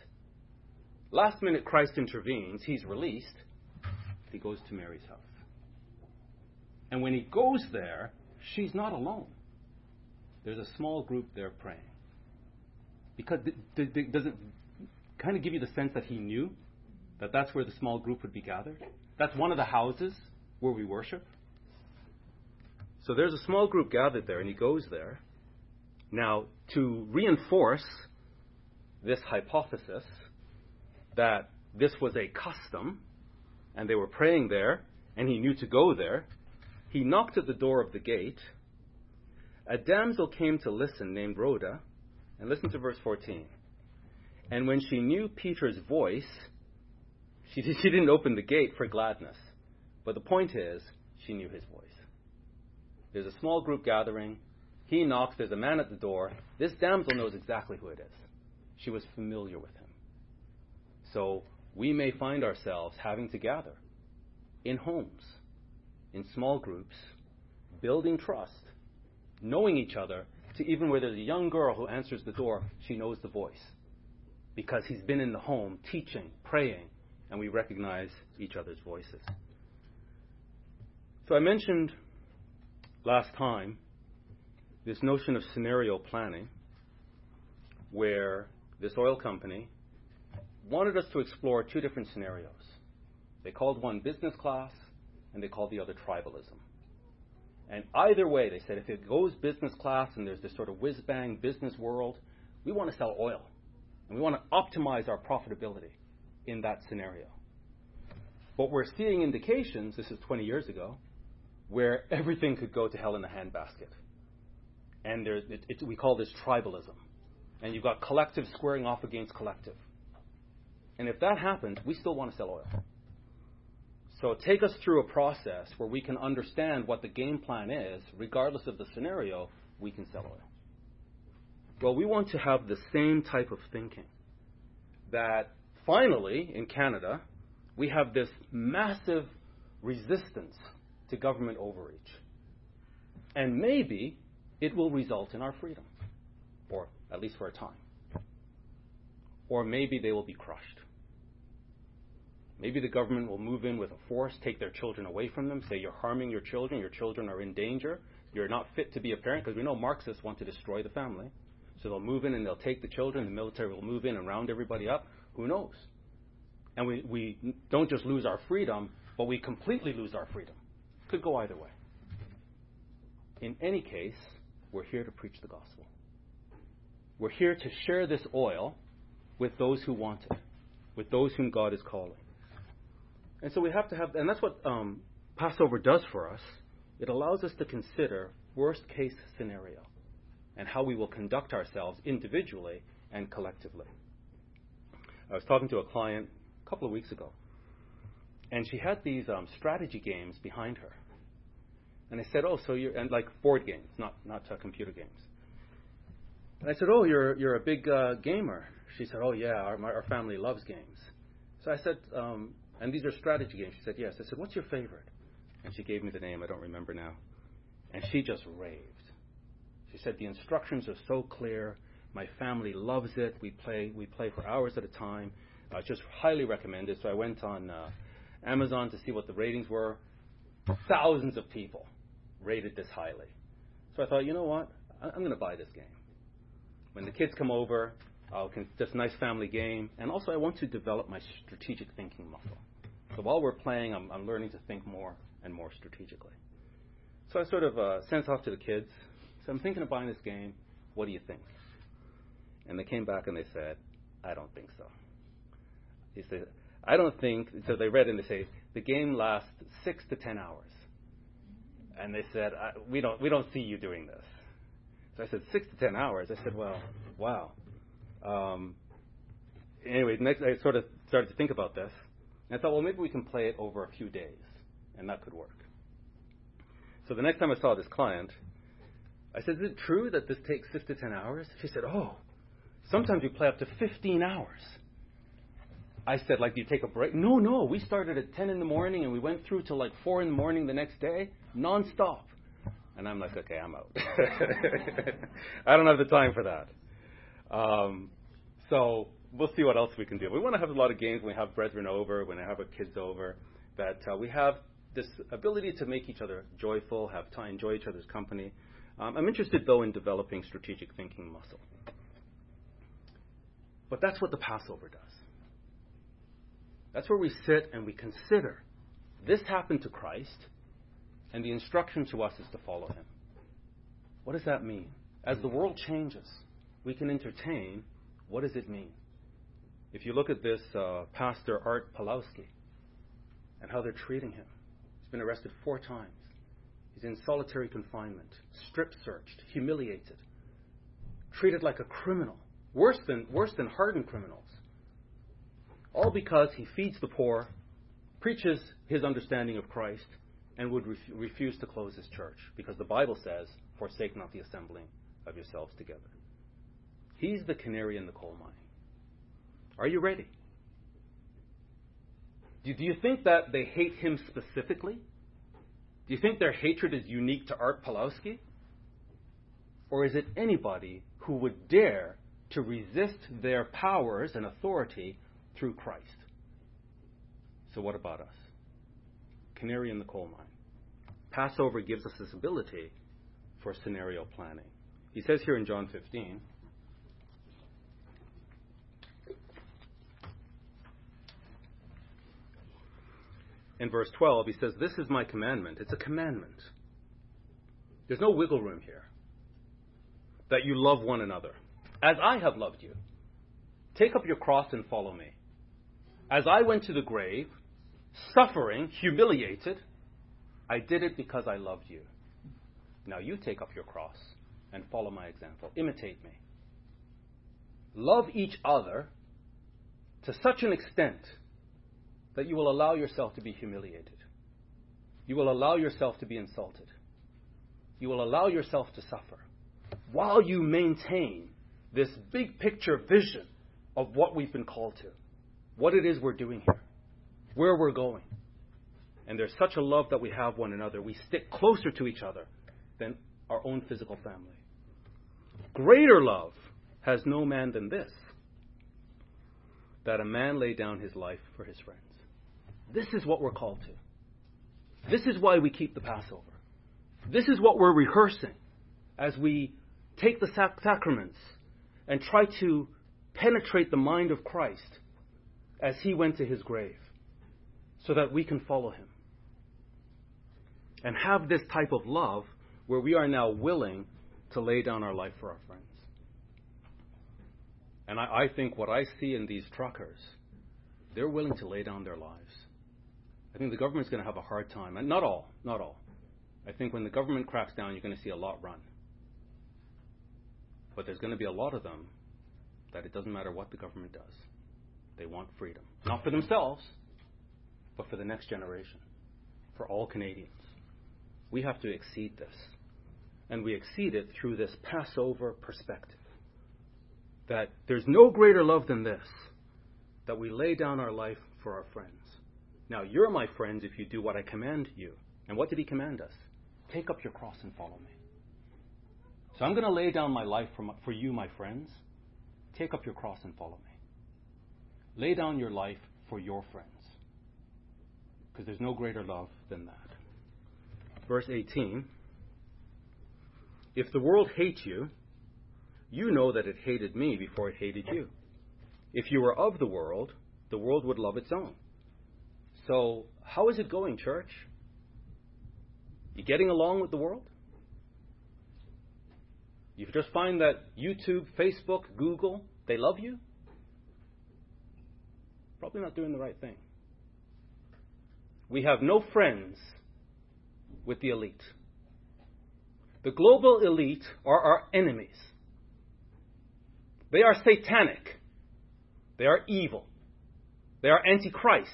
A: Last minute, Christ intervenes. He's released. He goes to Mary's house. And when he goes there, she's not alone. There's a small group there praying. Because th- th- th- does it kind of give you the sense that he knew that that's where the small group would be gathered? That's one of the houses where we worship. So there's a small group gathered there, and he goes there. Now, to reinforce this hypothesis that this was a custom, and they were praying there, and he knew to go there, he knocked at the door of the gate. A damsel came to listen, named Rhoda, and listen to verse 14. And when she knew Peter's voice, she, [laughs] she didn't open the gate for gladness. But the point is, she knew his voice. There's a small group gathering. He knocks. There's a man at the door. This damsel knows exactly who it is. She was familiar with him. So we may find ourselves having to gather in homes, in small groups, building trust, knowing each other, to even where there's a young girl who answers the door, she knows the voice because he's been in the home teaching, praying, and we recognize each other's voices. So I mentioned last time this notion of scenario planning, where this oil company wanted us to explore two different scenarios. They called one business class, and they called the other tribalism. And either way, they said if it goes business class and there's this sort of whiz bang business world, we want to sell oil. And we want to optimize our profitability in that scenario. What we're seeing indications, this is 20 years ago, where everything could go to hell in a handbasket. And there, it, it, we call this tribalism. And you've got collective squaring off against collective. And if that happens, we still want to sell oil. So take us through a process where we can understand what the game plan is, regardless of the scenario, we can sell oil. Well, we want to have the same type of thinking that finally in Canada, we have this massive resistance to government overreach. And maybe it will result in our freedom, or at least for a time. Or maybe they will be crushed. Maybe the government will move in with a force, take their children away from them, say, You're harming your children, your children are in danger, you're not fit to be a parent, because we know Marxists want to destroy the family. So they'll move in and they'll take the children, the military will move in and round everybody up. Who knows? And we, we don't just lose our freedom, but we completely lose our freedom. Could go either way. In any case, we're here to preach the gospel. We're here to share this oil with those who want it, with those whom God is calling. And so we have to have, and that's what um, Passover does for us. It allows us to consider worst case scenario and how we will conduct ourselves individually and collectively. I was talking to a client a couple of weeks ago, and she had these um, strategy games behind her. And I said, "Oh, so you're and like board games, not not uh, computer games." And I said, "Oh, you're you're a big uh, gamer." She said, "Oh yeah, our my, our family loves games." So I said, um, "And these are strategy games." She said, "Yes." I said, "What's your favorite?" And she gave me the name. I don't remember now. And she just raved. She said, "The instructions are so clear. My family loves it. We play we play for hours at a time. Uh, just highly recommended." So I went on. Uh, Amazon to see what the ratings were. Thousands of people rated this highly. So I thought, you know what? I'm going to buy this game. When the kids come over, I'll just nice family game. And also, I want to develop my strategic thinking muscle. So while we're playing, I'm, I'm learning to think more and more strategically. So I sort of uh, sent off to the kids. So I'm thinking of buying this game. What do you think? And they came back and they said, I don't think so. He said, I don't think, so they read and they say, the game lasts six to ten hours. And they said, we, don't, we don't see you doing this. So I said, six to ten hours. I said, well, wow. Um, anyway, next I sort of started to think about this. And I thought, well, maybe we can play it over a few days, and that could work. So the next time I saw this client, I said, Is it true that this takes six to ten hours? She said, Oh, sometimes you play up to 15 hours. I said, like, do you take a break? No, no. We started at 10 in the morning and we went through till like 4 in the morning the next day, nonstop. And I'm like, okay, I'm out. [laughs] I don't have the time for that. Um, so we'll see what else we can do. We want to have a lot of games when we have brethren over, when I have our kids over, that uh, we have this ability to make each other joyful, have time, enjoy each other's company. Um, I'm interested, though, in developing strategic thinking muscle. But that's what the Passover does. That's where we sit and we consider this happened to Christ, and the instruction to us is to follow him. What does that mean? As the world changes, we can entertain what does it mean? If you look at this uh, pastor, Art Pawlowski, and how they're treating him, he's been arrested four times. He's in solitary confinement, strip searched, humiliated, treated like a criminal, worse than, worse than hardened criminals all because he feeds the poor, preaches his understanding of Christ, and would ref- refuse to close his church because the Bible says, Forsake not the assembling of yourselves together. He's the canary in the coal mine. Are you ready? Do, do you think that they hate him specifically? Do you think their hatred is unique to Art Pawlowski? Or is it anybody who would dare to resist their powers and authority through Christ. So, what about us? Canary in the coal mine. Passover gives us this ability for scenario planning. He says here in John 15, in verse 12, he says, This is my commandment. It's a commandment. There's no wiggle room here. That you love one another as I have loved you. Take up your cross and follow me. As I went to the grave, suffering, humiliated, I did it because I loved you. Now you take up your cross and follow my example. Imitate me. Love each other to such an extent that you will allow yourself to be humiliated. You will allow yourself to be insulted. You will allow yourself to suffer while you maintain this big picture vision of what we've been called to what it is we're doing here, where we're going. And there's such a love that we have one another. We stick closer to each other than our own physical family. Greater love has no man than this that a man lay down his life for his friends. This is what we're called to. This is why we keep the Passover. This is what we're rehearsing as we take the sac- sacraments and try to penetrate the mind of Christ as he went to his grave so that we can follow him and have this type of love where we are now willing to lay down our life for our friends. And I, I, think what I see in these truckers, they're willing to lay down their lives. I think the government's going to have a hard time, and not all, not all. I think when the government cracks down, you're going to see a lot run. But there's going to be a lot of them that it doesn't matter what the government does. They want freedom. Not for themselves, but for the next generation, for all Canadians. We have to exceed this. And we exceed it through this Passover perspective that there's no greater love than this, that we lay down our life for our friends. Now, you're my friends if you do what I command you. And what did he command us? Take up your cross and follow me. So I'm going to lay down my life for, my, for you, my friends. Take up your cross and follow me. Lay down your life for your friends. Because there's no greater love than that. Verse 18 If the world hates you, you know that it hated me before it hated you. If you were of the world, the world would love its own. So, how is it going, church? You getting along with the world? You just find that YouTube, Facebook, Google, they love you? probably not doing the right thing. We have no friends with the elite. The global elite are our enemies. They are satanic. They are evil. They are antichrist.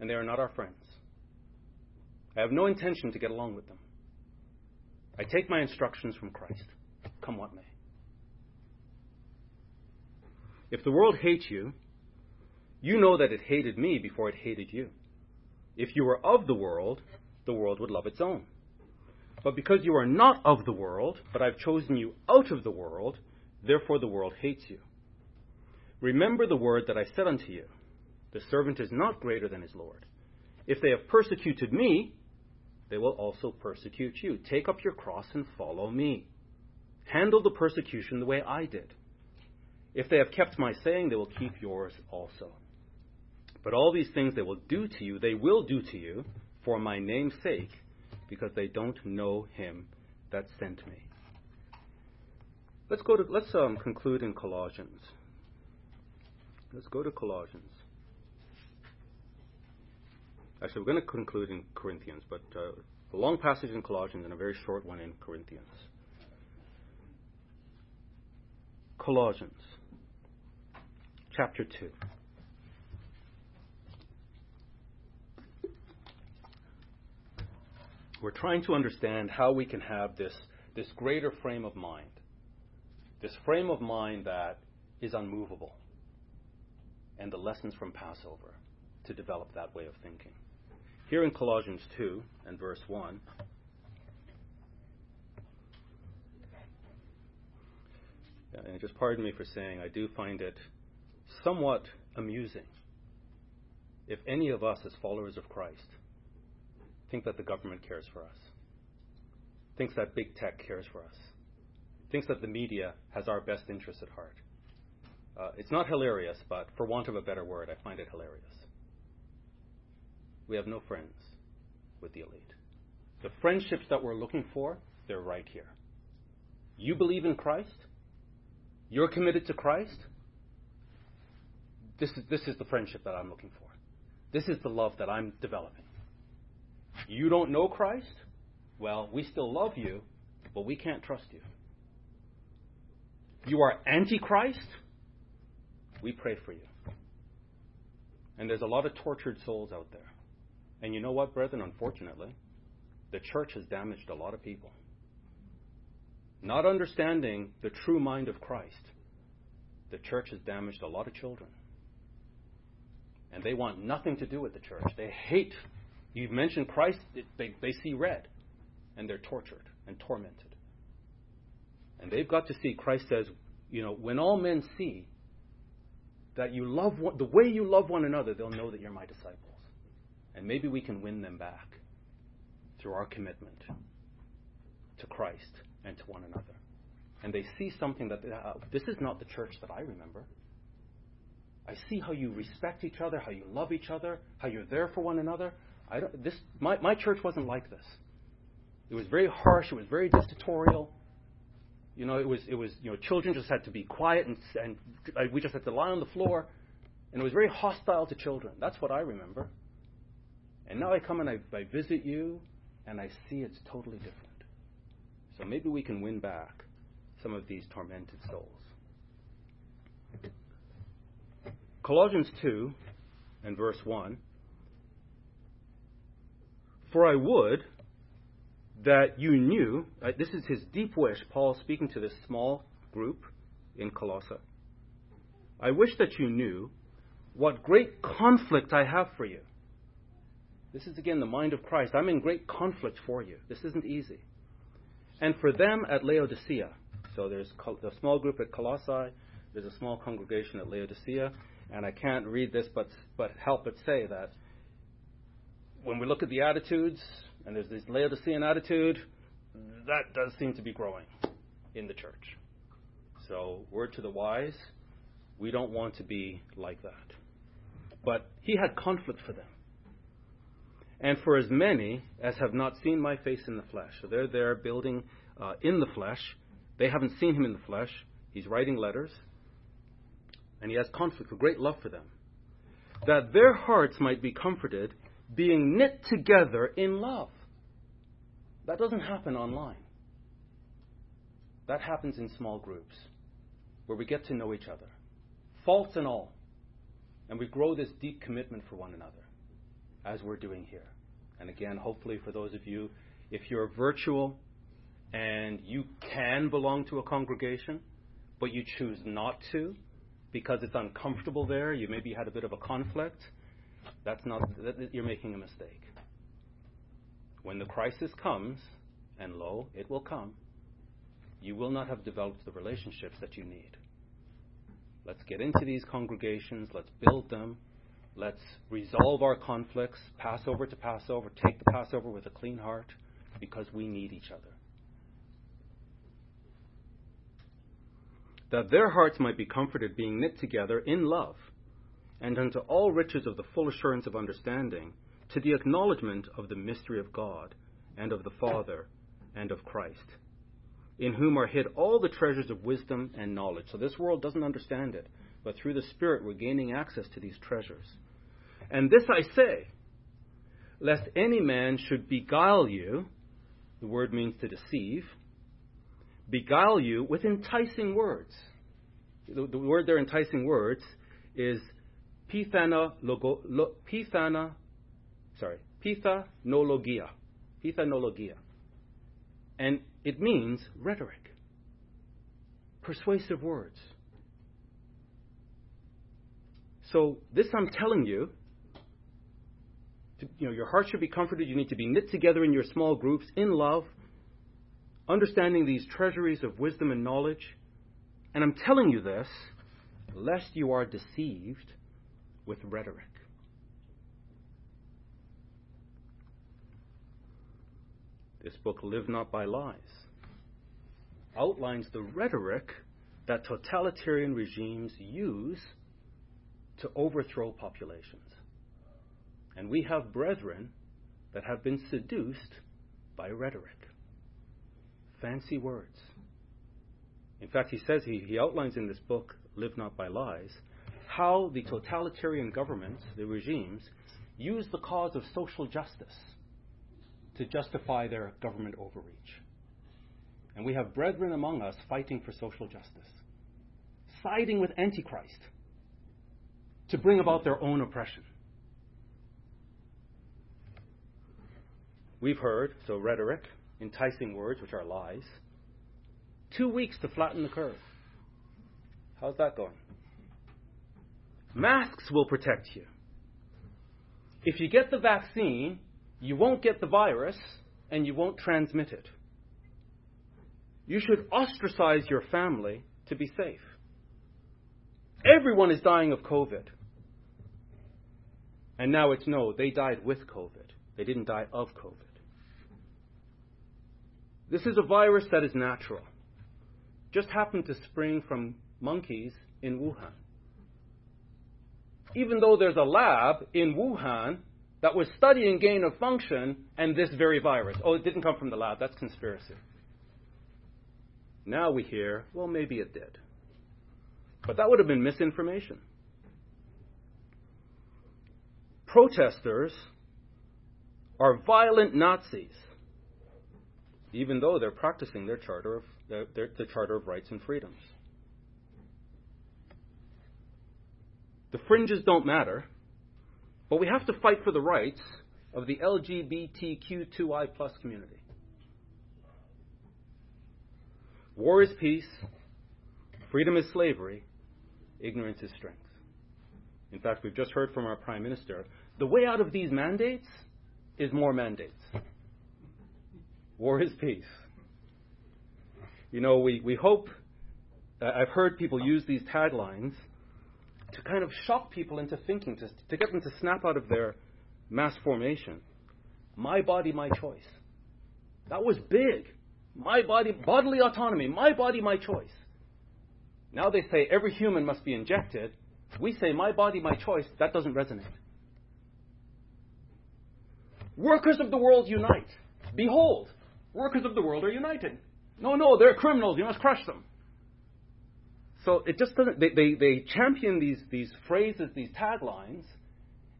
A: And they are not our friends. I have no intention to get along with them. I take my instructions from Christ, come what may. If the world hates you, you know that it hated me before it hated you. If you were of the world, the world would love its own. But because you are not of the world, but I've chosen you out of the world, therefore the world hates you. Remember the word that I said unto you The servant is not greater than his Lord. If they have persecuted me, they will also persecute you. Take up your cross and follow me. Handle the persecution the way I did. If they have kept my saying, they will keep yours also. But all these things they will do to you, they will do to you for my name's sake, because they don't know him that sent me. Let's go to let's um, conclude in Colossians. Let's go to Colossians. Actually, we're going to conclude in Corinthians, but uh, a long passage in Colossians and a very short one in Corinthians. Colossians, chapter 2. we're trying to understand how we can have this, this greater frame of mind, this frame of mind that is unmovable, and the lessons from Passover to develop that way of thinking. Here in Colossians 2 and verse 1, and just pardon me for saying, I do find it somewhat amusing if any of us, as followers of Christ, Think that the government cares for us. Thinks that big tech cares for us. Thinks that the media has our best interests at heart. Uh, it's not hilarious, but for want of a better word, I find it hilarious. We have no friends with the elite. The friendships that we're looking for, they're right here. You believe in Christ? You're committed to Christ? This is, this is the friendship that I'm looking for. This is the love that I'm developing. You don't know Christ? Well, we still love you, but we can't trust you. You are antichrist? We pray for you. And there's a lot of tortured souls out there. And you know what, brethren? Unfortunately, the church has damaged a lot of people. Not understanding the true mind of Christ, the church has damaged a lot of children. And they want nothing to do with the church. They hate you mention Christ, they, they see red, and they're tortured and tormented. And they've got to see, Christ says, you know, when all men see that you love one, the way you love one another, they'll know that you're my disciples. And maybe we can win them back through our commitment to Christ and to one another. And they see something that uh, this is not the church that I remember. I see how you respect each other, how you love each other, how you're there for one another. I don't, this, my, my church wasn't like this. It was very harsh. It was very dictatorial. You know, it was, it was, you know, children just had to be quiet and, and uh, we just had to lie on the floor. And it was very hostile to children. That's what I remember. And now I come and I, I visit you and I see it's totally different. So maybe we can win back some of these tormented souls. Colossians 2 and verse 1. For I would that you knew, uh, this is his deep wish, Paul speaking to this small group in Colossae. I wish that you knew what great conflict I have for you. This is again the mind of Christ. I'm in great conflict for you. This isn't easy. And for them at Laodicea, so there's a small group at Colossae, there's a small congregation at Laodicea, and I can't read this but, but help but say that when we look at the attitudes, and there's this Laodicean attitude, that does seem to be growing in the church. So, word to the wise, we don't want to be like that. But he had conflict for them. And for as many as have not seen my face in the flesh, so they're there building uh, in the flesh, they haven't seen him in the flesh, he's writing letters, and he has conflict, a great love for them, that their hearts might be comforted being knit together in love. That doesn't happen online. That happens in small groups where we get to know each other, faults and all. And we grow this deep commitment for one another as we're doing here. And again, hopefully, for those of you, if you're virtual and you can belong to a congregation, but you choose not to because it's uncomfortable there, you maybe had a bit of a conflict that's not, that, you're making a mistake. When the crisis comes, and lo, it will come, you will not have developed the relationships that you need. Let's get into these congregations, let's build them, let's resolve our conflicts, Passover to Passover, take the Passover with a clean heart, because we need each other. That their hearts might be comforted, being knit together in love and unto all riches of the full assurance of understanding, to the acknowledgement of the mystery of God, and of the Father, and of Christ, in whom are hid all the treasures of wisdom and knowledge. So this world doesn't understand it, but through the Spirit we're gaining access to these treasures. And this I say, lest any man should beguile you, the word means to deceive, beguile you with enticing words. The, the word there, enticing words, is pithanologo, lo, pithana, sorry, pithanologia, pithanologia, and it means rhetoric, persuasive words. So this I'm telling you. To, you know, your heart should be comforted. You need to be knit together in your small groups in love, understanding these treasuries of wisdom and knowledge. And I'm telling you this lest you are deceived with rhetoric. This book, Live Not by Lies, outlines the rhetoric that totalitarian regimes use to overthrow populations. And we have brethren that have been seduced by rhetoric, fancy words. In fact, he says, he, he outlines in this book, Live Not by Lies, how the totalitarian governments, the regimes, use the cause of social justice to justify their government overreach. And we have brethren among us fighting for social justice, siding with Antichrist to bring about their own oppression. We've heard, so rhetoric, enticing words, which are lies. Two weeks to flatten the curve. How's that going? Masks will protect you. If you get the vaccine, you won't get the virus and you won't transmit it. You should ostracize your family to be safe. Everyone is dying of COVID. And now it's no, they died with COVID. They didn't die of COVID. This is a virus that is natural. Just happened to spring from monkeys in Wuhan even though there's a lab in Wuhan that was studying gain of function and this very virus. Oh, it didn't come from the lab. That's conspiracy. Now we hear, well, maybe it did. But that would have been misinformation. Protesters are violent Nazis, even though they're practicing their charter of, their, their, charter of rights and freedoms. The fringes don't matter, but we have to fight for the rights of the LGBTQ2I plus community. War is peace, freedom is slavery, ignorance is strength. In fact, we've just heard from our Prime Minister the way out of these mandates is more mandates. War is peace. You know, we, we hope, I've heard people use these taglines to kind of shock people into thinking, to, to get them to snap out of their mass formation. My body, my choice. That was big. My body, bodily autonomy. My body, my choice. Now they say every human must be injected. We say my body, my choice. That doesn't resonate. Workers of the world unite. Behold, workers of the world are united. No, no, they're criminals. You must crush them. So it just doesn't, they, they, they champion these, these phrases, these taglines,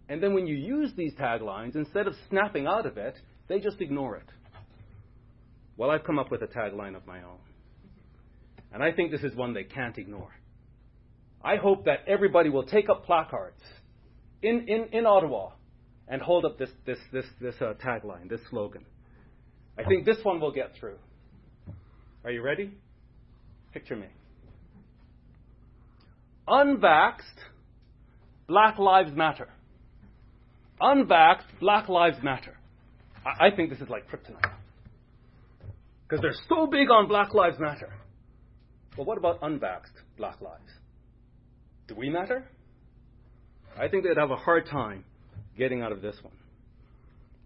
A: and then when you use these taglines, instead of snapping out of it, they just ignore it. Well, I've come up with a tagline of my own. And I think this is one they can't ignore. I hope that everybody will take up placards in, in, in Ottawa and hold up this, this, this, this uh, tagline, this slogan. I think this one will get through. Are you ready? Picture me unvaxxed, Black Lives Matter. Unvaxxed, Black Lives Matter. I, I think this is like kryptonite. Because they're so big on Black Lives Matter. But what about unvaxxed Black Lives? Do we matter? I think they'd have a hard time getting out of this one.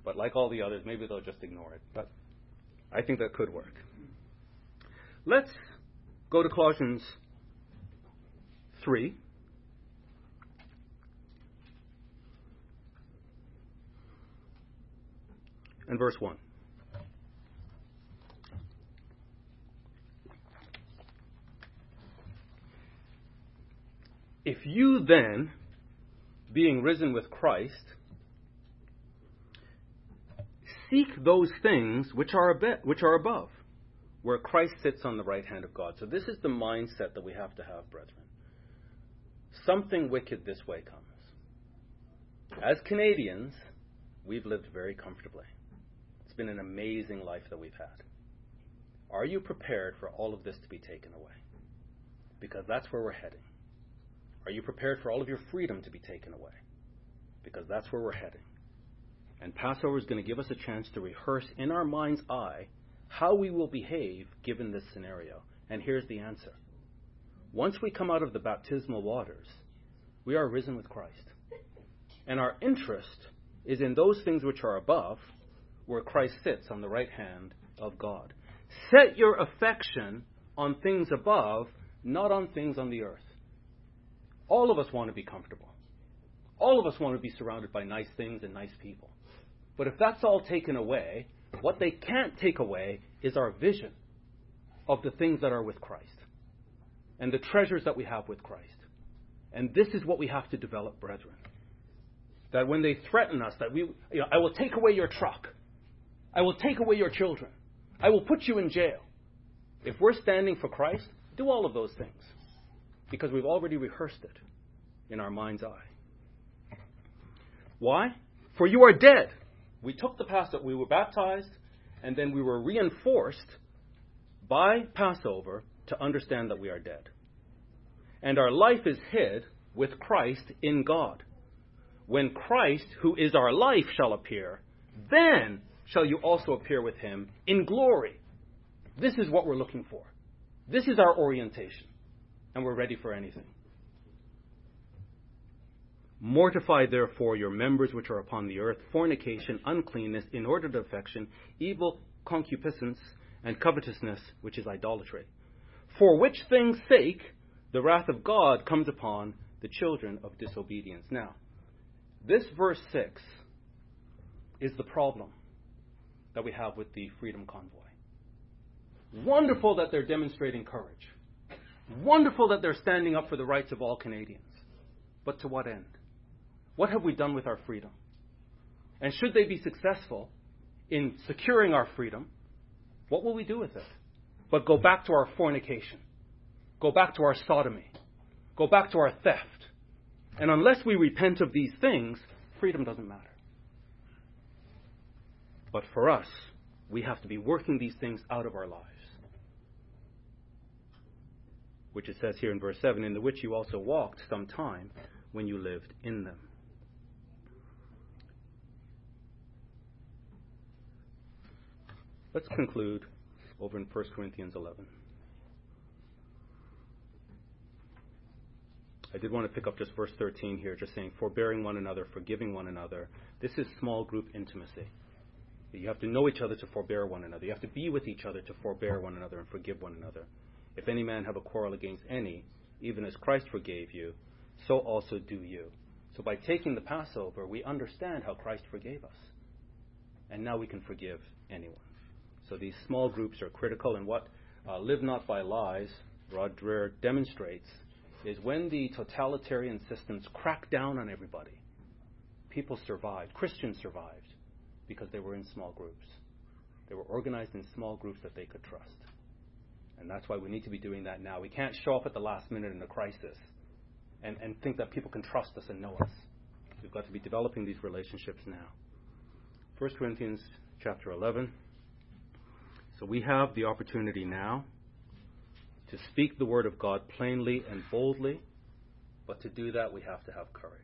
A: But like all the others, maybe they'll just ignore it. But I think that could work. Let's go to Colossians three. And verse 1. If you then, being risen with Christ, seek those things which are, ab- which are above, where Christ sits on the right hand of God. So, this is the mindset that we have to have, brethren. Something wicked this way comes. As Canadians, we've lived very comfortably. It's been an amazing life that we've had. Are you prepared for all of this to be taken away? Because that's where we're heading. Are you prepared for all of your freedom to be taken away? Because that's where we're heading. And Passover is going to give us a chance to rehearse in our mind's eye how we will behave given this scenario. And here's the answer once we come out of the baptismal waters, we are risen with Christ. And our interest is in those things which are above, where Christ sits on the right hand of God. Set your affection on things above, not on things on the earth. All of us want to be comfortable. All of us want to be surrounded by nice things and nice people. But if that's all taken away, what they can't take away is our vision of the things that are with Christ and the treasures that we have with Christ. And this is what we have to develop, brethren. That when they threaten us, that we, you know, I will take away your truck. I will take away your children. I will put you in jail. If we're standing for Christ, do all of those things. Because we've already rehearsed it in our mind's eye. Why? For you are dead. We took the Passover, we were baptized, and then we were reinforced by Passover to understand that we are dead. And our life is hid with Christ in God. When Christ, who is our life, shall appear, then shall you also appear with him in glory. This is what we're looking for. This is our orientation, and we're ready for anything. Mortify therefore your members which are upon the earth fornication, uncleanness, inordinate affection, evil concupiscence, and covetousness, which is idolatry for which thing's sake the wrath of God comes upon the children of disobedience. Now, this verse 6 is the problem that we have with the Freedom Convoy. Wonderful that they're demonstrating courage. Wonderful that they're standing up for the rights of all Canadians. But to what end? What have we done with our freedom? And should they be successful in securing our freedom, what will we do with it? But go back to our fornication. Go back to our sodomy. Go back to our theft. And unless we repent of these things, freedom doesn't matter. But for us, we have to be working these things out of our lives. Which it says here in verse 7 in the which you also walked some time when you lived in them. Let's conclude over in 1 Corinthians 11. I did want to pick up just verse 13 here, just saying, forbearing one another, forgiving one another. This is small group intimacy. You have to know each other to forbear one another. You have to be with each other to forbear one another and forgive one another. If any man have a quarrel against any, even as Christ forgave you, so also do you. So by taking the Passover, we understand how Christ forgave us. And now we can forgive anyone. So these small groups are critical, and what uh, Live Not by Lies, Rod Dreher demonstrates, is when the totalitarian systems crack down on everybody, people survived, Christians survived, because they were in small groups. They were organized in small groups that they could trust. And that's why we need to be doing that now. We can't show up at the last minute in a crisis and, and think that people can trust us and know us. We've got to be developing these relationships now. 1 Corinthians chapter 11. So we have the opportunity now to speak the word of God plainly and boldly, but to do that we have to have courage.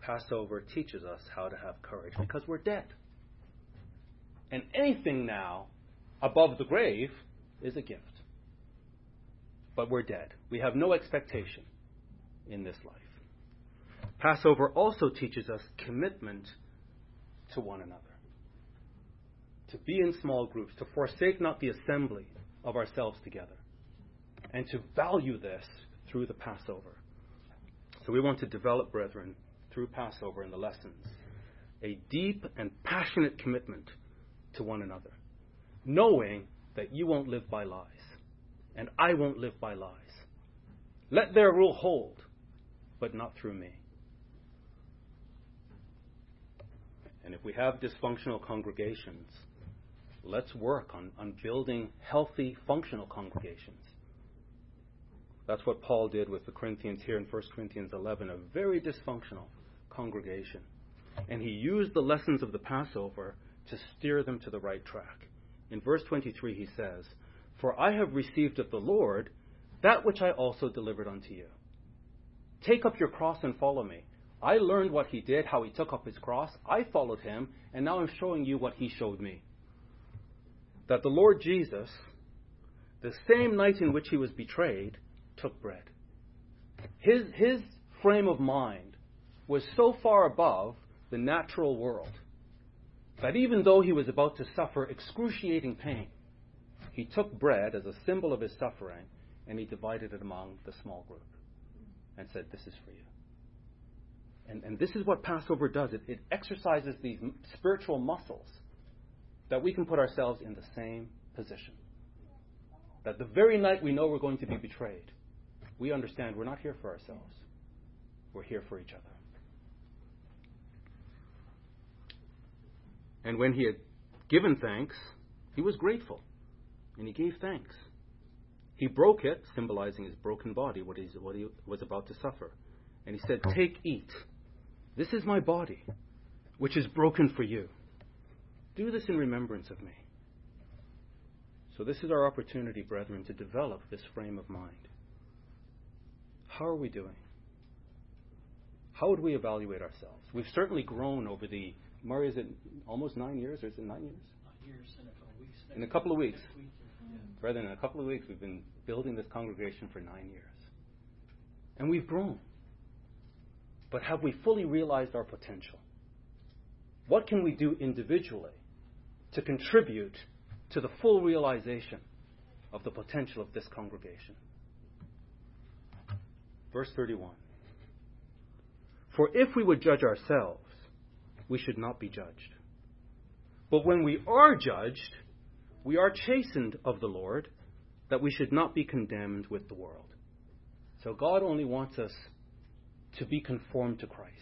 A: Passover teaches us how to have courage because we're dead. And anything now above the grave is a gift. But we're dead. We have no expectation in this life. Passover also teaches us commitment to one another to be in small groups, to forsake not the assembly of ourselves together, and to value this through the Passover. So we want to develop, brethren, through Passover and the lessons, a deep and passionate commitment to one another, knowing that you won't live by lies, and I won't live by lies. Let their rule hold, but not through me. And if we have dysfunctional congregations, Let's work on, on building healthy, functional congregations. That's what Paul did with the Corinthians here in 1 Corinthians 11, a very dysfunctional congregation. And he used the lessons of the Passover to steer them to the right track. In verse 23, he says, For I have received of the Lord that which I also delivered unto you. Take up your cross and follow me. I learned what he did, how he took up his cross. I followed him, and now I'm showing you what he showed me that the Lord Jesus, the same night in which he was betrayed, took bread. His, his frame of mind was so far above the natural world that even though he was about to suffer excruciating pain, he took bread as a symbol of his suffering and he divided it among the small group and said, This is for you. And, and this is what Passover does it, it exercises these spiritual muscles that we can put ourselves in the same position. That the very night we know we're going to be betrayed, we understand we're not here for ourselves, we're here for each other. And when he had given thanks, he was grateful, and he gave thanks. He broke it, symbolizing his broken body, what, what he was about to suffer. And he said, Take, eat. This is my body, which is broken for you. Do this in remembrance of me. So, this is our opportunity, brethren, to develop this frame of mind. How are we doing? How would we evaluate ourselves? We've certainly grown over the, Murray, is it almost nine years, or is it nine
B: years? Nine years in a couple
A: of weeks. In a couple of weeks. Yeah. Brethren, in a couple of weeks, we've been building this congregation for nine years. And we've grown. But have we fully realized our potential? What can we do individually to contribute to the full realization of the potential of this congregation. Verse 31 For if we would judge ourselves, we should not be judged. But when we are judged, we are chastened of the Lord, that we should not be condemned with the world. So God only wants us to be conformed to Christ.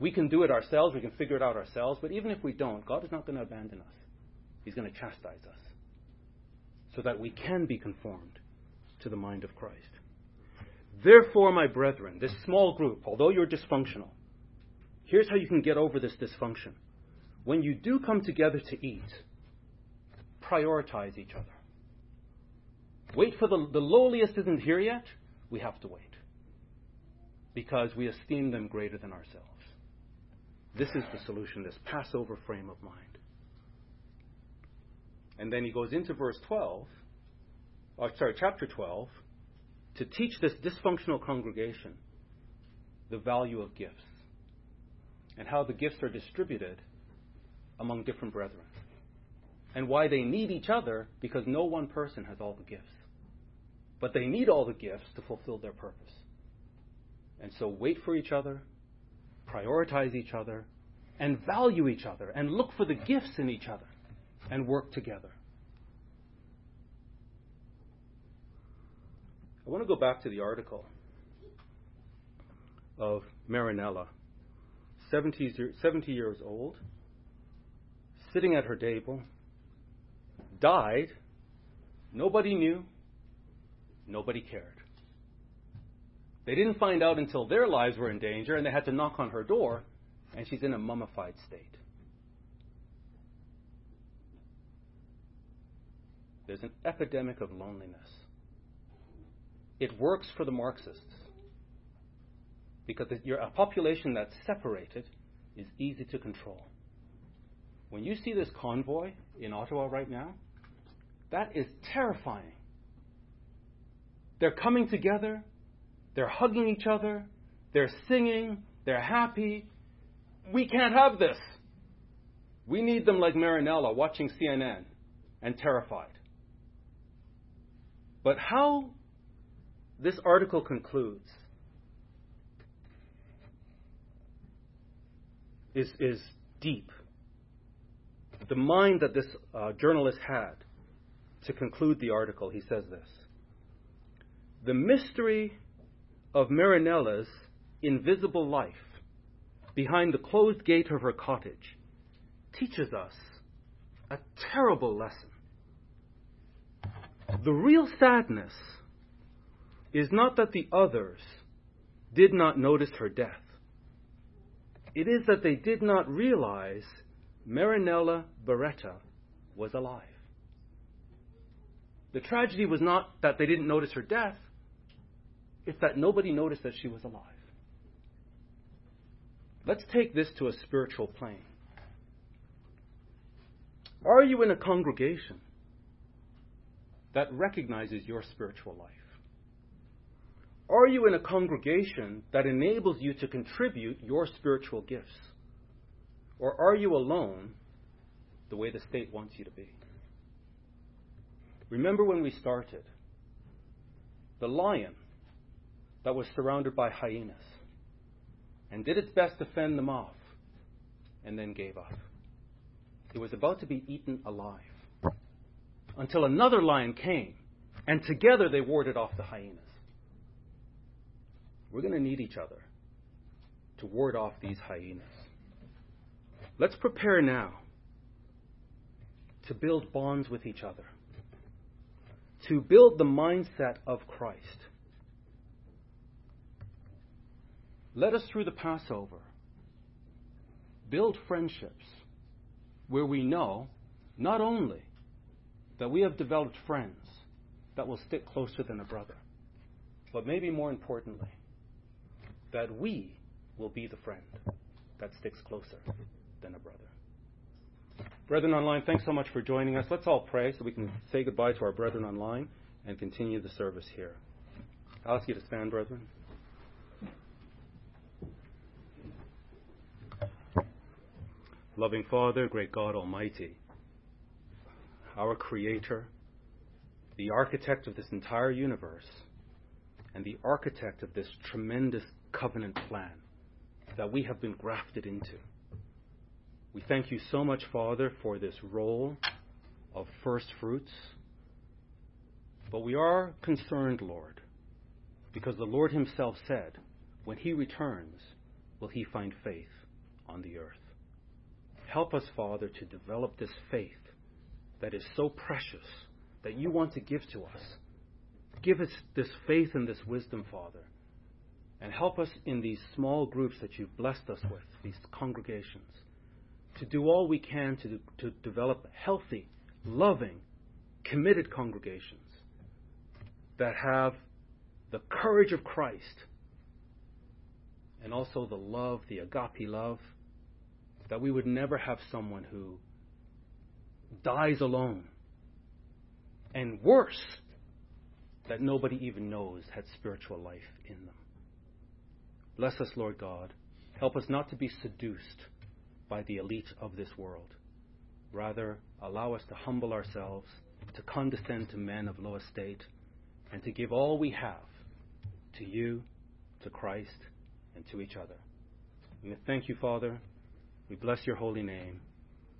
A: We can do it ourselves, we can figure it out ourselves, but even if we don't, God is not going to abandon us. He's going to chastise us so that we can be conformed to the mind of Christ. Therefore, my brethren, this small group, although you're dysfunctional, here's how you can get over this dysfunction. When you do come together to eat, prioritize each other. Wait for the, the lowliest isn't here yet. We have to wait because we esteem them greater than ourselves. This is the solution, this Passover frame of mind. And then he goes into verse 12, or uh, sorry, chapter 12, to teach this dysfunctional congregation the value of gifts and how the gifts are distributed among different brethren and why they need each other because no one person has all the gifts. But they need all the gifts to fulfill their purpose. And so wait for each other, prioritize each other, and value each other, and look for the gifts in each other, and work together. I want to go back to the article of Marinella, 70, 70 years old, sitting at her table, died, nobody knew, nobody cared. They didn't find out until their lives were in danger and they had to knock on her door, and she's in a mummified state. There's an epidemic of loneliness. It works for the Marxists because you're a population that's separated is easy to control. When you see this convoy in Ottawa right now, that is terrifying. They're coming together, they're hugging each other. They're singing. They're happy. We can't have this. We need them like Marinella watching CNN and terrified. But how this article concludes is, is deep. The mind that this uh, journalist had to conclude the article, he says this The mystery of Marinella's invisible life behind the closed gate of her cottage teaches us a terrible lesson. The real sadness is not that the others did not notice her death. It is that they did not realize Marinella Beretta was alive. The tragedy was not that they didn't notice her death, it's that nobody noticed that she was alive. Let's take this to a spiritual plane. Are you in a congregation that recognizes your spiritual life? Are you in a congregation that enables you to contribute your spiritual gifts? Or are you alone the way the state wants you to be? Remember when we started? The lion that was surrounded by hyenas and did its best to fend them off and then gave up. It was about to be eaten alive until another lion came and together they warded off the hyenas. We're going to need each other to ward off these hyenas. Let's prepare now to build bonds with each other, to build the mindset of Christ Let us through the Passover. Build friendships where we know not only that we have developed friends that will stick closer than a brother, but maybe more importantly, that we will be the friend that sticks closer than a brother. Brethren online, thanks so much for joining us. Let's all pray so we can say goodbye to our brethren online and continue the service here. I'll ask you to stand, brethren. Loving Father, great God Almighty, our Creator, the architect of this entire universe, and the architect of this tremendous covenant plan that we have been grafted into. We thank you so much, Father, for this role of first fruits. But we are concerned, Lord, because the Lord Himself said, When He returns, will He find faith on the earth. Help us, Father, to develop this faith that is so precious that you want to give to us. Give us this faith and this wisdom, Father, and help us in these small groups that you've blessed us with, these congregations, to do all we can to, to develop healthy, loving, committed congregations that have the courage of Christ and also the love, the agape love that we would never have someone who dies alone. And worse, that nobody even knows had spiritual life in them. Bless us, Lord God. Help us not to be seduced by the elite of this world. Rather, allow us to humble ourselves, to condescend to men of low estate, and to give all we have to you, to Christ, and to each other. We thank you, Father, we bless your holy name,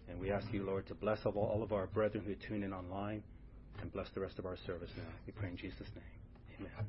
A: and we ask you, Lord, to bless all, all of our brethren who tune in online and bless the rest of our service now. We pray in Jesus' name. Amen.